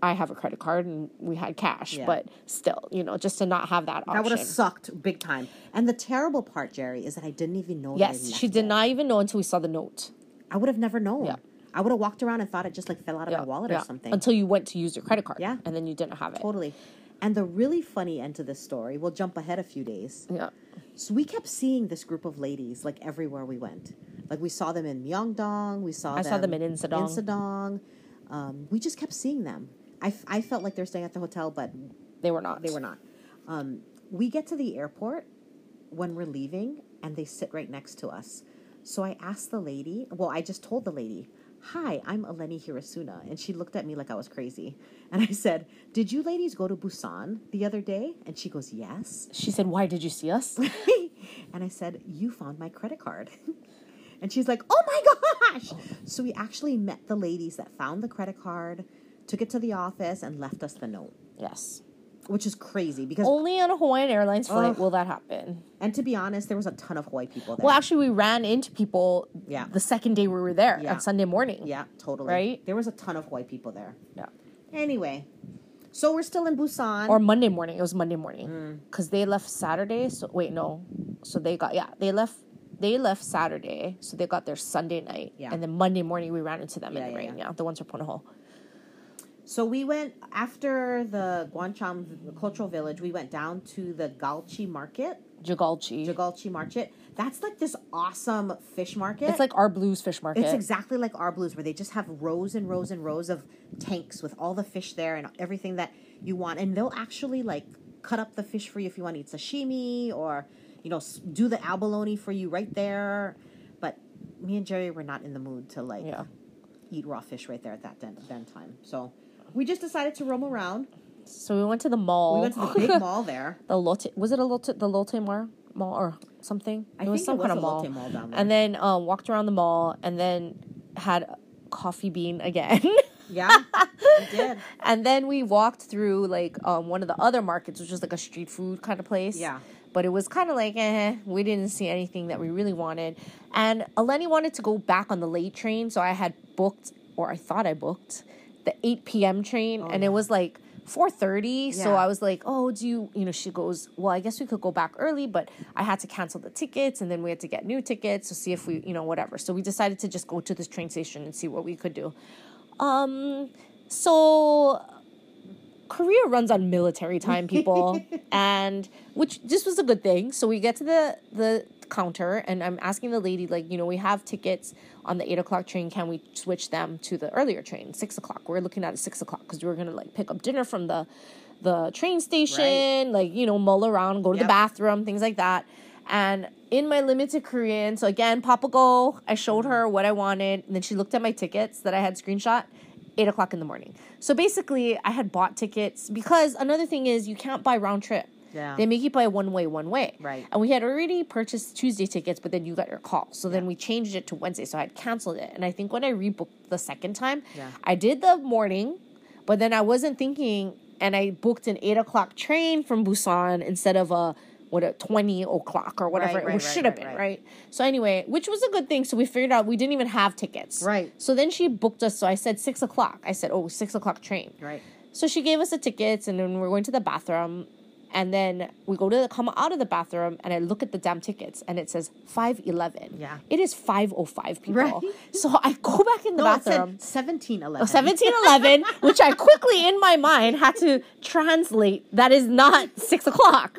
I have a credit card and we had cash, Yeah. but still, you know, just to not have that option. That would have sucked big time. And the terrible part, Jerry, is that I didn't even know. that Yes, she did it. not even know until we saw the note. I would have never known. Yeah. I would have walked around and thought it just like fell out of my wallet or something. Until you went to use your credit card. Yeah. And then you didn't have it. totally. And the really funny end to this story, we'll jump ahead a few days. Yeah. So we kept seeing this group of ladies like everywhere we went. Like we saw them in Myeongdong. We saw I them saw them in Insadong. Insadong. Um, we just kept seeing them. I, f- I felt like they're staying at the hotel, but They were not. they were not. Um, we get to the airport when we're leaving, and they sit right next to us. So I asked the lady. Well, I just told the lady, "Hi, I'm Eleni Hirasuna," and she looked at me like I was crazy. And I said, "Did you ladies go to Busan the other day?" And she goes, "Yes." She said, Why did you see us? <laughs> and I said, "You found my credit card." <laughs> and she's like, "Oh my gosh!" So we actually met the ladies that found the credit card, took it to the office, and left us the note, yes. which is crazy because. Only on a Hawaiian Airlines flight Ugh. will that happen. And to be honest, there was a ton of Hawaii people there. Well, actually, we ran into people Yeah. the second day we were there Yeah. on Sunday morning. yeah, totally. Right? There was a ton of Hawaii people there. Yeah. Anyway, so we're still in Busan. Or Monday morning. It was Monday morning. Mm. Because they left Saturday. So, wait, no. So they got, yeah, they left. They left Saturday, so they got there Sunday night, Yeah. and then Monday morning we ran into them Yeah, in the yeah, rain. yeah. Yeah, the ones from Punahou. So we went after the Gamcheon Cultural Village. We went down to the Galchi Market, Jagalchi. Jagalchi Market. That's like this awesome fish market. It's like our Blues Fish Market. It's exactly like our blues, where they just have rows and rows and rows of tanks with all the fish there and everything that you want. And they'll actually like cut up the fish for you if you want to eat sashimi or, you know, do the abalone for you right there. But me and Jerry were not in the mood to like Yeah. eat raw fish right there at that den, then time. So we just decided to roam around. So we went to the mall. We went to the big <laughs> mall there. the Lotte was it a Lotte the Lotte Mall mall or something? I think it was a Lotte Mall down there. And then um, walked around the mall and then had coffee bean again. <laughs> Yeah, we did. and then we walked through like um, one of the other markets, which was like a street food kind of place. Yeah. But it was kind of like, eh, we didn't see anything that we really wanted. And Eleni wanted to go back on the late train, so I had booked, or I thought I booked, the 8 p.m. train, and yeah. it was like 4.30 so i was like oh do you you know she goes well i guess we could go back early but i had to cancel the tickets and then we had to get new tickets to see if we you know whatever so we decided to just go to this train station and see what we could do um so Korea runs on military time, people, <laughs> and which this was a good thing. So we get to the the counter, and I'm asking the lady, like, you know, we have tickets on the eight o'clock train. Can we switch them to the earlier train, six o'clock? We're looking at a six o'clock because we were gonna like pick up dinner from the the train station, like you know, mull around, go to the bathroom, things like that. And in my limited Korean, so again, Papago, I showed mm-hmm. her what I wanted, and then she looked at my tickets that I had screenshot eight o'clock in the morning. So basically, I had bought tickets because another thing is you can't buy round trip. Yeah. They make you buy one way, one way. Right. And we had already purchased Tuesday tickets, but then you got your call. So then we changed it to Wednesday. So I had canceled it. And I think when I rebooked the second time, Yeah. I did the morning, but then I wasn't thinking, and I booked an eight o'clock train from Busan instead of a what a twenty o'clock or whatever Right, right, it right, should have been, right. right? So anyway, which was a good thing. So we figured out we didn't even have tickets. Right. So then she booked us. So I said six o'clock. I said, oh, six o'clock train. Right. So she gave us the tickets, and then we're going to the bathroom. And then we go to the, come out of the bathroom, and I look at the damn tickets, and it says five eleven. Yeah. it is five oh five people. Right. <laughs> So I go back in the No, it bathroom. said seventeen eleven. Oh, 1711, <laughs> which I quickly in my mind had to translate. That is not six o'clock.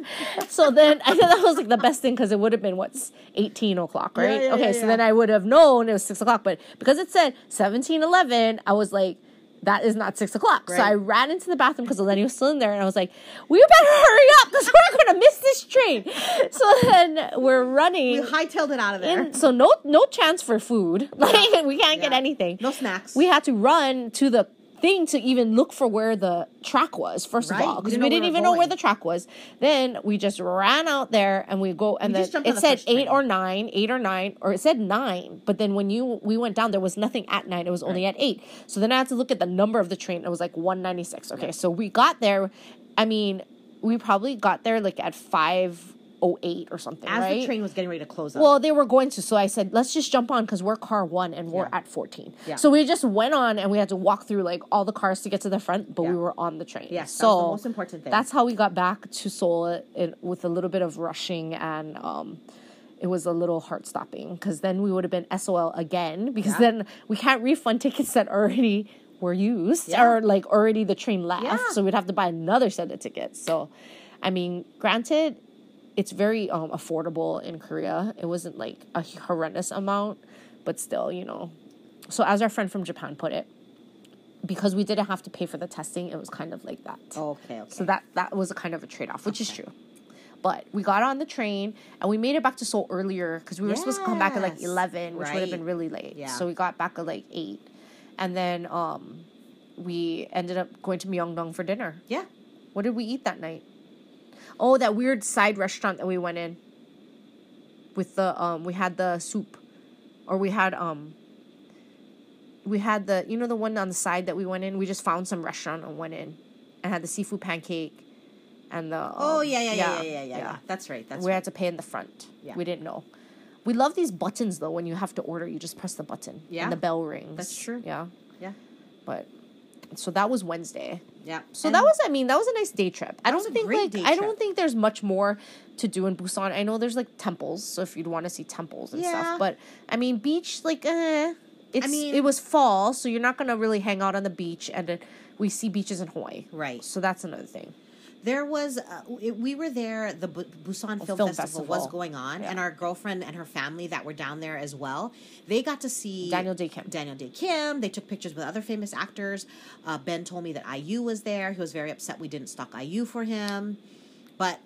So then <laughs> I thought that was like the best thing because it would have been what's 18 o'clock, Yeah, right? yeah, okay, yeah, so yeah. then I would have known it was six o'clock. But because it said 1711, I was like, that is not six o'clock. So I ran into the bathroom because Eleni was still in there, and I was like, "We better <laughs> hurry up because we're gonna miss this train." <laughs> So then we're running. We hightailed it out of there. in, so no no chance for food. <laughs> Like we can't get anything No snacks. we had to run to the thing to even look for where the track was first Right. of all because we didn't even were know where the track was. Then we just ran out there and we go and We then just jumped on it the said eight train. or nine eight or nine or it said nine but then when you we went down there was nothing at nine it was only at eight. So then i had to look at the number of the train it was like 196 okay so we got there i mean we probably got there like at 508 or something As right the train was getting ready to close up. well, they were going to, so I said, let's just jump on because we're car one and we're Yeah. at 14. Yeah. So we just went on and we had to walk through like all the cars to get to the front, but we were on the train. Yes, so the most important thing. That's how we got back to Seoul in, with a little bit of rushing and um, it was a little heart stopping because then we would have been SOL again because Yeah. then we can't refund tickets that already were used Yeah. or like already the train left. Yeah. So we'd have to buy another set of tickets. So, I mean, granted, it's very um, affordable in Korea. It wasn't like a horrendous amount, but still, you know. So as our friend from Japan put it, because we didn't have to pay for the testing, it was kind of like that. okay, okay. So that that was a kind of a trade off, which is true. But we got on the train and we made it back to Seoul earlier because we were supposed to come back at like eleven, which would have been really late. Yeah. So we got back at like eight, and then um, we ended up going to Myeongdong for dinner. yeah. What did we eat that night? Oh, that weird side restaurant that we went in. With the um, we had the soup, or we had um. We had the you know the one on the side that we went in. We just found some restaurant and went in, and had the seafood pancake, and the Oh um, yeah, yeah, yeah, yeah, yeah, yeah. yeah. That's right. That's we had to pay in the front. Yeah. We didn't know. We love these buttons though. When you have to order, you just press the button. Yeah. And the bell rings. That's true. Yeah. Yeah. But so that was Wednesday. Yeah. So And that was, I mean, that was a nice day trip. I don't think like I don't think there's much more to do in Busan. I know there's like temples, so if you'd want to see temples and Yeah. stuff, but I mean, beach like, eh, it's mean- it was fall, so you're not gonna really hang out on the beach, and it, we see beaches in Hawaii, Right. So that's another thing. There was, uh, it, we were there. The Bu- Busan Film, film Festival, was going on, Yeah. and our girlfriend and her family that were down there as well. They got to see Daniel Dae Kim. Daniel Dae Kim. They took pictures with other famous actors. Uh, ben told me that IU was there. He was very upset we didn't stock IU for him. But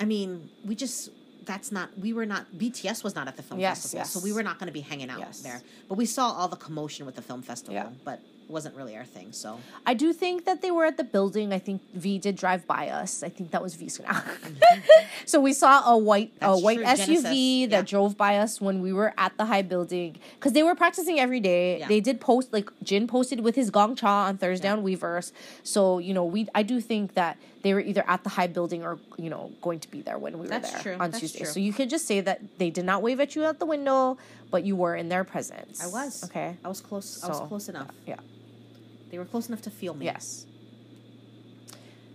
I mean, we just that's not we were not BTS was not at the film Yes, festival, yes. so we were not going to be hanging out Yes. there. But we saw all the commotion with the film festival. Yeah. But wasn't really our thing. So I do think that they were at the building. I think V did drive by us. I think that was V's. Mm-hmm. <laughs> so we saw a white a white true, SUV Genesis, that yeah. drove by us when we were at the Hybe building because they were practicing every day. Yeah. They did post like Jin posted with his gong cha on Thursday on Weverse. So you know we I do think that they were either at the Hybe building or you know going to be there when we were That's there true, on that's Tuesday. true. So you could just say that they did not wave at you out the window, but you were in their presence. I was okay. I was close. I was close enough. Yeah. They were close enough to feel me. Yes.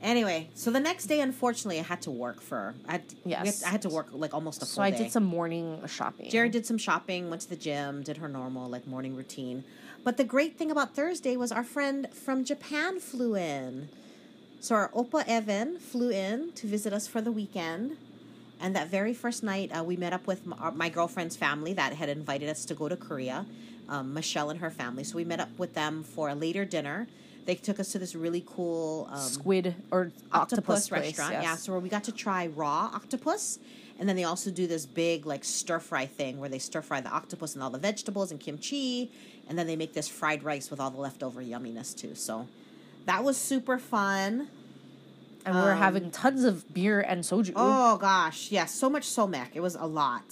Anyway, so the next day, unfortunately, I had to work for. I had, Yes. I had to work like almost a full day. So I day. did some morning shopping. Jerry did some shopping, went to the gym, did her normal like morning routine. But the great thing about Thursday was our friend from Japan flew in. So our Opa Evan flew in to visit us for the weekend. And that very first night, uh, we met up with my, our- my girlfriend's family that had invited us to go to Korea, um, Michelle and her family. So we met up with them for a later dinner. They took us to this really cool um, squid or octopus, octopus, place, restaurant. yes. Yeah, so where we got to try raw octopus, and then they also do this big like stir fry thing where they stir fry the octopus and all the vegetables and kimchi, and then they make this fried rice with all the leftover yumminess too. So that was super fun. and we were um, having tons of beer and soju. Oh gosh, yes, so much somaek. It was a lot.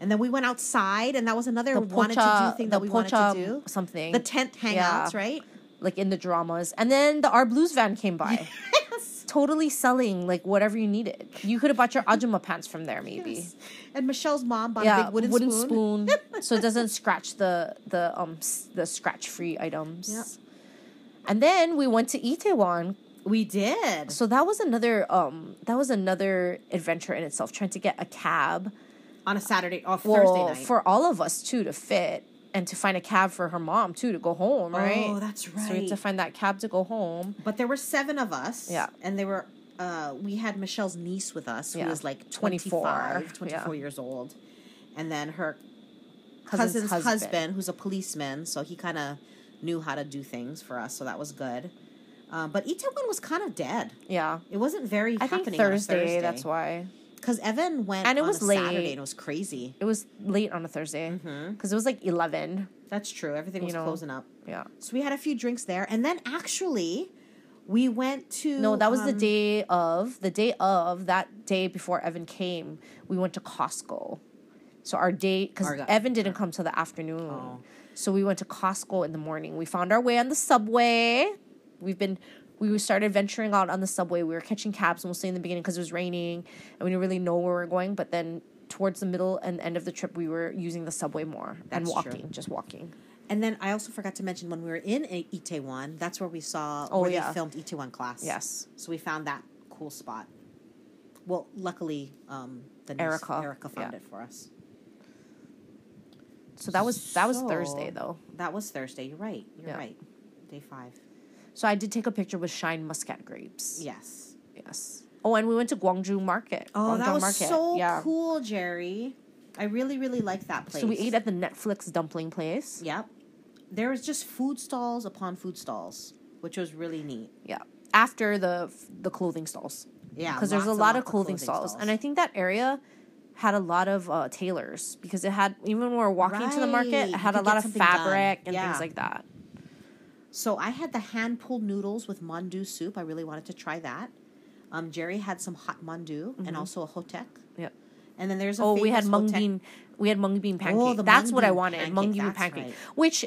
And then we went outside, and that was another the wanted to do thing that we wanted to do. something. The tent hangouts, Yeah. right? like in the dramas, and then the Our Blues van came by, Yes. totally selling like whatever you needed. You could have bought your <laughs> ajuma pants from there, maybe. Yes. And Michelle's mom bought a big wooden, spoon. spoon, <laughs> so it doesn't scratch the the um the scratch free items. And then we went to Itaewon We did. So that was another um that was another adventure in itself trying to get a cab on a Saturday or well, Thursday night. for all of us too to fit and to find a cab for her mom too to go home, right? Oh, that's right. So we had to find that cab to go home. But there were seven of us. Yeah. And they were uh we had Michelle's niece with us who Yeah. was like 24, 25, 24 yeah. years old. And then her Cousin's cousin's, husband. husband. who's a policeman, so he kind of knew how to do things for us, so that was good. Um, but Itaewon was kind of dead. Yeah. It wasn't very I think happening on Thursday, Thursday. that's why. Because Evan went And it on was a late. Saturday and it was crazy. It was late on a Thursday Mm-hmm. because it was like 11. That's true. Everything You was know. closing up. Yeah. So we had a few drinks there, and then actually, we went to No, that was the um, day of the day of that day before Evan came. We went to Costco. So our date because Evan didn't come till the afternoon. Oh. So we went to Costco in the morning. We found our way on the subway. We've been we started venturing out on the subway. We were catching cabs mostly in the beginning because it was raining and we didn't really know where we were going. But then towards the middle and end of the trip, we were using the subway more and That's walking, true. just walking. And then I also forgot to mention when we were in Itaewon, that's where we saw Oh, where yeah. they filmed Itaewon class. Yes. So we found that cool spot. Well, luckily, um, the Erica, Erica found yeah. it for us. So that was that was So- Thursday though. That was Thursday. You're right. You're Yeah. right. Day five. So I did take a picture with Shine Muscat grapes. Yes. Yes. Oh, and we went to Gwangjang Market. Oh, that was Market. so yeah. cool, Jerry. I really, really like that place. So we ate at the Netflix dumpling place. Yep. There was just food stalls upon food stalls, which was really neat. Yeah. After the the clothing stalls. Yeah, Because there's a lot of clothing, stalls. And I think that area had a lot of uh, tailors because it had even when we were walking to the market, Right. it You had a lot of something done. fabric and Yeah. things like that. So I had the hand pulled noodles with mandu soup. I really wanted to try that. Um, Jerry had some hot mandu and also a hotteok. Yep. And then there's a Mm-hmm. Oh, we had mung hotteok- bean. We had mung bean pancake. the that's what I wanted. pancake, Mung bean pancake, right. which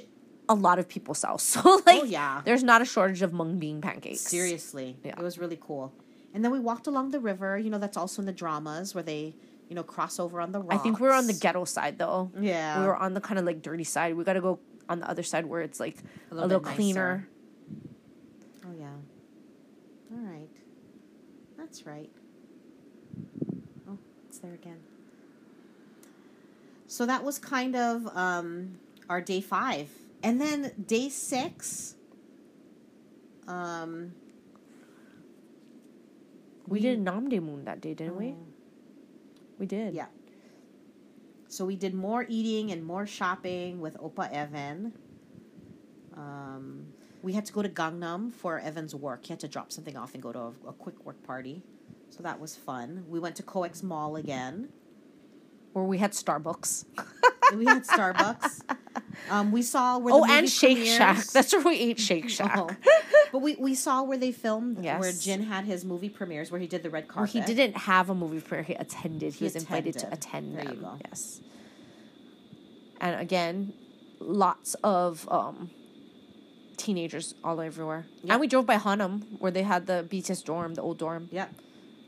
a lot of people sell. <laughs> So like, Oh, yeah. there's not a shortage of mung bean pancakes. Seriously, Yeah. it was really cool. And then we walked along the river. You know, that's also in the dramas where they, you know, cross over on the rocks. I think we were on the ghetto side though. Yeah. we were on the kind of like dirty side. We got to go on the other side where it's like a little little, bit cleaner. Oh yeah. All right. That's right. Oh, it's there again. So that was kind of um, our day five, and then day six. Um, We did a Namdaemun that day, didn't we? We did. Yeah. So we did more eating and more shopping with Opa Evan. Um, we had to go to Gangnam for Evan's work. He had to drop something off and go to a, a quick work party. So that was fun. We went to Coex Mall again. Where we had Starbucks. <laughs> we had Starbucks. Um, we saw where Oh, and Shake premieres. Shack. That's where we ate Shake <laughs> Shack. Oh. <laughs> But we, we saw where they filmed where Jin had his movie premieres where he did the red Well, carpet. he didn't have a movie premiere. He attended. He, He was invited to attend There you them. go. Yes. And again, lots of um, teenagers all everywhere. Yeah. And we drove by Hannam, where they had the BTS dorm, the old dorm, Yep.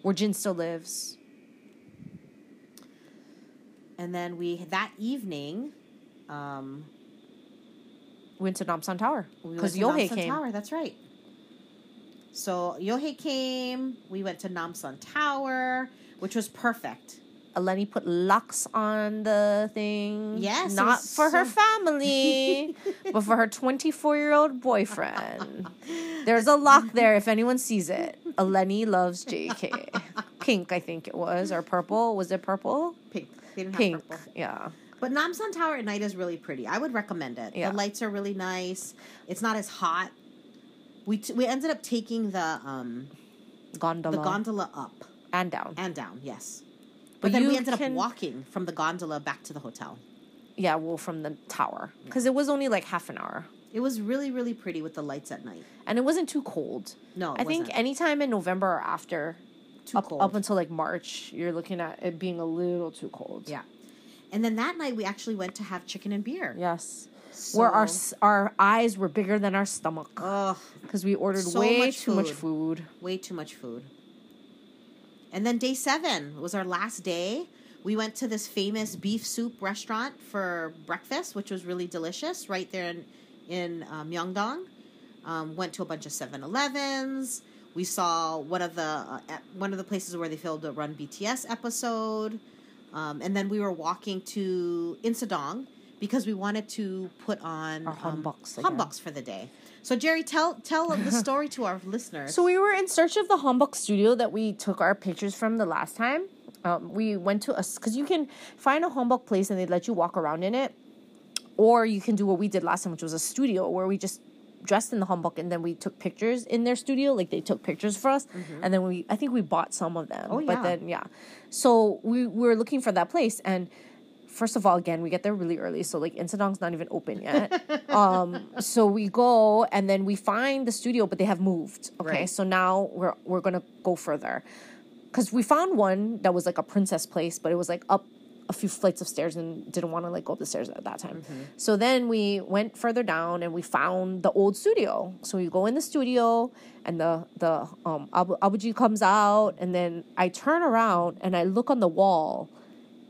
where Jin still lives. And then we that evening, um, went to Namsan Tower because to Yohei Namsan came. Tower. That's right. So Yohei came. We went to Namsan Tower, which was perfect. Uh, Eleni put locks on the thing. Yes, Not for her family, <laughs> but for her 24 year old boyfriend. <laughs> There's a lock there if anyone sees it. Eleni loves JK. <laughs> Pink, I think it was, or purple. Was it purple? Pink. They didn't Pink. have purple. Yeah. But Namsan Tower at night is really pretty. I would recommend it. Yeah. The lights are really nice. It's not as hot. We t- we ended up taking the um Gondola. the gondola up and down. and down. Yes. But But, then we ended can- up walking from the gondola back to the hotel. Yeah, well, from the tower. Because it was only like half an hour. It was really really pretty with the lights at night. And it wasn't too cold. No, it I think wasn't. anytime in November or after, Too up, cold. up until like March, you're looking at it being a little too cold. Yeah. And then that night we actually went to have chicken and beer. Yes. Where our our eyes were bigger than our stomach because we ordered So way much too much food. food. way too much food. And then day seven was our last day. We went to this famous beef soup restaurant for breakfast, which was really delicious, right there in in uh, Myeongdong. Um, went to a bunch of 7-Elevens. We saw one of the uh, one of the places where they filmed a Run BTS episode, um, and then we were walking to Insadong because we wanted to put on Our um, again. for the day. So Jerry, tell tell the <laughs> story to our listeners. So we were in search of the Hanbok studio that we took our pictures from the last time. Um, we went to us because you can find a Hanbok place and they let you walk around in it, or you can do what we did last time, which was a studio where we just dressed in the Hanbok and then we took pictures in their studio. Like they took pictures for us, and then we I think we bought some of them. Mm-hmm. Oh, but then yeah, so we, we were looking for that place and. First of all, again, we get there really early, so like Insadong's not even open yet. <laughs> um, so we go and then we find the studio, but they have moved. Okay, Right. so now we're we're gonna go further because we found one that was like a princess place, but it was like up a few flights of stairs and didn't want to like go up the stairs at that time. So then we went further down and we found the old studio. So we go in the studio and the the um Abu, Abuji comes out and then I turn around and I look on the wall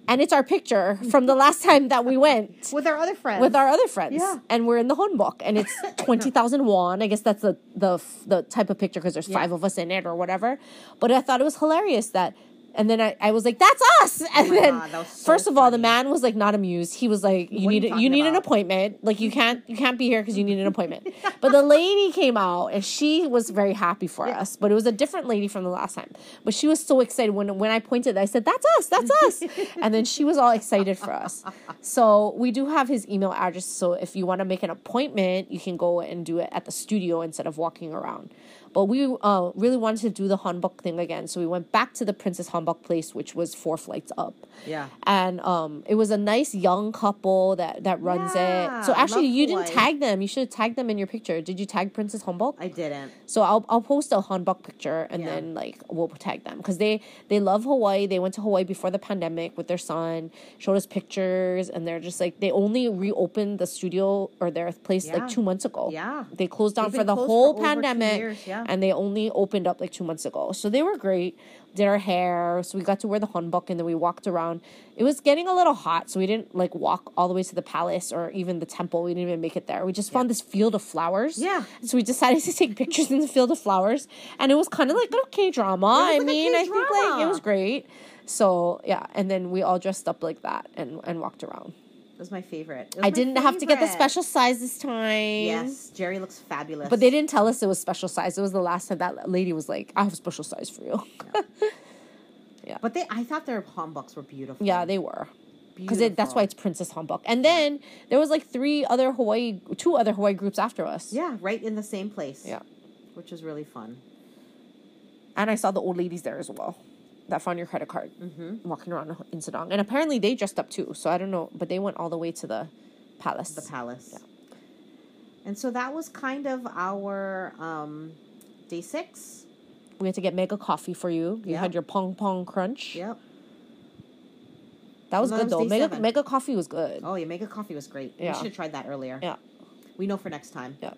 and it's our picture from the last time that we went with our other friends. with our other friends. Yeah. And we're in the Hanbok and it's <laughs> 20,000 won. I guess that's the the the type of picture because there's Yeah. five of us in it or whatever. But I thought it was hilarious that and then I, I was like, "That's us!" Oh and my then, God, so first of all, the man was like not amused. He was like, "You What you need you talking need an appointment. Like you can't you can't be here because you need an appointment." <laughs> but the lady came out and she was very happy for Yeah. us. But it was a different lady from the last time. But she was so excited when when I pointed. I said, "That's us! That's us!" <laughs> and then she was all excited for us. So we do have his email address. So if you want to make an appointment, you can go and do it at the studio instead of walking around. But we uh, really wanted to do the Hanbok thing again, so we went back to the Princess Hanbok place, which was four flights up. Yeah. and um, it was a nice young couple that that runs Yeah, it. So actually, you didn't Hawaii. tag them. You should have tagged them in your picture. Did you tag Princess Hanbok? I didn't. So I'll I'll post a Hanbok picture and Yeah. then like we'll tag them because they they love Hawaii. They went to Hawaii before the pandemic with their son. Showed us pictures and they're just like they only reopened the studio or their place Yeah. like two months ago. Yeah. they closed down They've for the whole for pandemic years, yeah. And they only opened up like two months ago. So they were great. Did our hair, so we got to wear the Hanbok and then we walked around. It was getting a little hot, so we didn't like walk all the way to the palace or even the temple. We didn't even make it there. We just found this field of flowers. Yeah. So we decided <laughs> to take pictures in the field of flowers, and it was kind of like a K drama. I like mean, I think like it was great. So yeah, and then we all dressed up like that and and walked around. Was my favorite. Was I my didn't have to get the special size this time. Yes, Jerry looks fabulous. But they didn't tell us it was special size. It was the last time that lady was like, "I have a special size for you." <laughs> Yeah. But they, I thought their hanboks were beautiful. yeah, they were. Because that's why it's Princess Hanbok. And then there was like three other Hawaii, two other Hawaii groups after us. Yeah, right in the same place. Yeah. which is really fun. And I saw the old ladies there as well that found your credit card Mm-hmm. walking around in Sedong. And apparently they dressed up too. So I don't know, but they went all the way to the palace. the palace. Yeah. And so that was kind of our um, day six. We had to get mega coffee for you. You Yeah. had your pong pong crunch. Yep. That was No, good that was though. Mega seven. mega coffee was good. Oh, yeah, mega coffee was great. Yeah. We should have tried that earlier. Yeah. We know for next time. Yeah.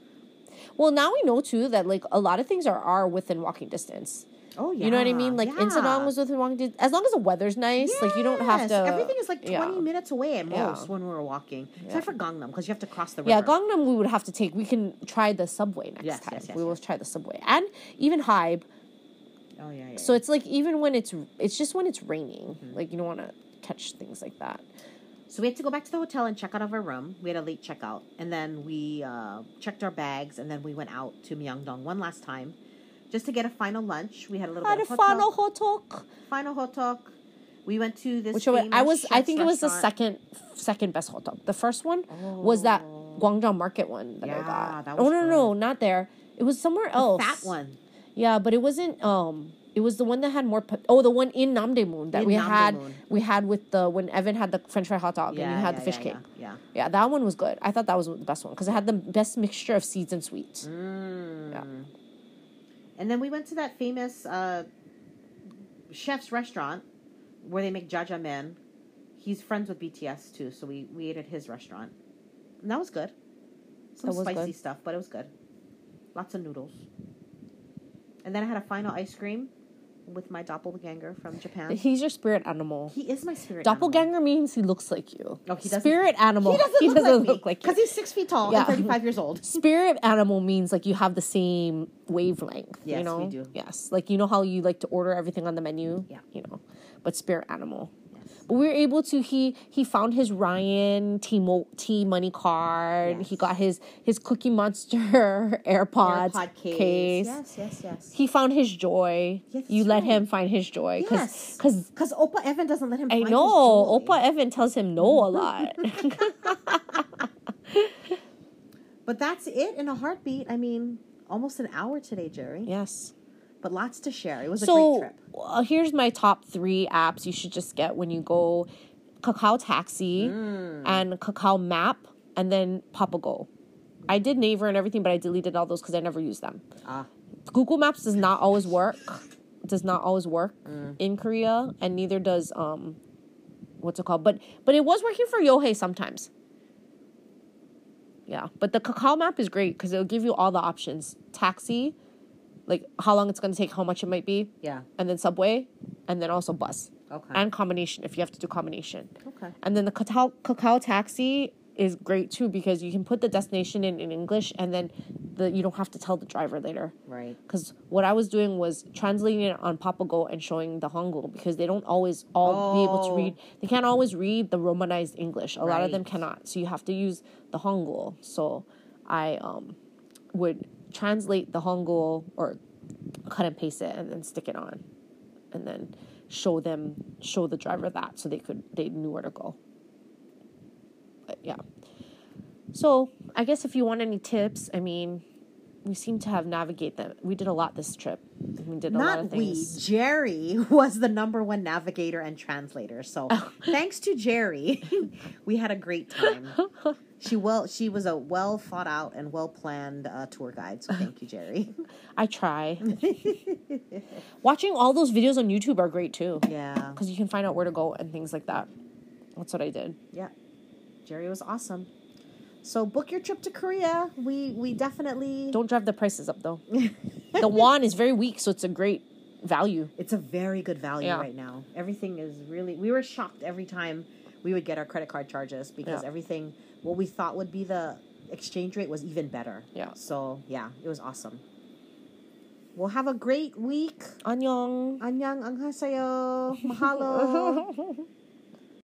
Well, now we know too that like a lot of things are are within walking distance. Oh, yeah. You know what I mean? Like yeah. Insadong was within walking distance. As long as the weather's nice, like you don't have to. Everything is like 20 yeah. minutes away at most when we were walking. Except for Gangnam, because you have to cross the river. Yeah, Gangnam we would have to take. We can try the subway next Yes, time. yes, yes, we will yes. try the subway and even Hybe. Oh, yeah, yeah. So it's like even when it's it's just when it's raining, Mm-hmm. like you don't want to catch things like that. So we had to go back to the hotel and check out of our room. We had a late checkout, and then we uh, checked our bags, and then we went out to Myeongdong one last time, just to get a final lunch. We had a little Had bit a of hotel, final hotok, final hotok. We went to this. which I I was. I think it was the second second best hot dog. The first one was that Gwangjang Market one that I got. that oh no, no, no, not there. It was somewhere The else. That one. Yeah, but it wasn't. Um, it was the one that had more. Oh, the one in Namdaemun that In we had. Namdaemun. We had with the when Evan had the French fry hot dog and you had the fish yeah, cake. Yeah. Yeah, that one was good. I thought that was the best one because it had the best mixture of seeds and sweets. yeah. Mm. Yeah. And then we went to that famous uh, chef's restaurant where they make jajangmyeon. He's friends with BTS too, so we, we ate at his restaurant. And that was good. Some was spicy good. stuff, but it was good. Lots of noodles. And then I had a final ice cream with my doppelganger from Japan. He's your spirit animal. He is my spirit animal. Doppelganger means he looks like you. No, he doesn't- Spirit animal. He doesn't, look, like you. because he's six feet tall Yeah. and 35 years old. <laughs> Spirit animal means like you have the same wavelength. Yes, you know? we do. Yes. Like you know how you like to order everything on the menu? Yeah. You know. But spirit animal. Yes. But we were able to he he found his Ryan T Mo T money card. He got his his Cookie Monster <laughs> AirPods AirPod case. case. Yes, yes, yes. He found his joy. Yes, you let right. him find his joy. Cause, Yes. 'cause Because Opa Evan doesn't let him I find his know. Opa Evan tells him no a lot. <laughs> But that's it in a heartbeat. I mean, almost an hour today, Jerry. yes. But lots to share. It was a So great trip. uh, here's my top three apps you should just get when you go: Kakao Taxi Mm. and Kakao Map, and then Papago. I did Naver and everything, but I deleted all those because I never used them. Ah, Google Maps does not always work. Does not always work Mm. in Korea, and neither does um, what's it called? But but it was working for Yohei sometimes. Yeah, but the Kakao Map is great because it'll give you all the options: taxi, like how long it's going to take, how much it might be, yeah. and then subway, and then also bus Okay. and combination if you have to do combination. okay. And then the Kakao, Kakao taxi is great too because you can put the destination in, in English and then the you don't have to tell the driver later. Right. Because what I was doing was translating it on Papago and showing the Hangul because they don't always all be able to Oh. read. They can't always read the Romanized English. A lot of them cannot. So you have to use the Hangul. So I um, would translate the Hangul or cut and paste it and then stick it on, and then show them show the driver that so they could they knew where to go. But yeah. So I guess if you want any tips, I mean, we seem to have navigate them. We did a lot this trip. We did a lot Not of we. Jerry <laughs> was the number one navigator and translator. So <laughs> thanks to Jerry, <laughs> we had a great time. She well, she was a well thought out and well planned uh, tour guide. So thank you, Jerry. <laughs> I try. <laughs> Watching all those videos on YouTube are great too, yeah, because you can find out where to go and things like that. That's what I did. yeah. Jerry was awesome. So book your trip to Korea. We we definitely Don't drive the prices up though. <laughs> the won is very weak, so it's a great value. It's a very good value Yeah. right now. Everything is really. We were shocked every time we would get our credit card charges because Yeah. everything what we thought would be the exchange rate was even better. Yeah. So yeah, it was awesome. We'll have a great week. Annyeong. Annyeong, 안녕하세요, mahalo. <laughs>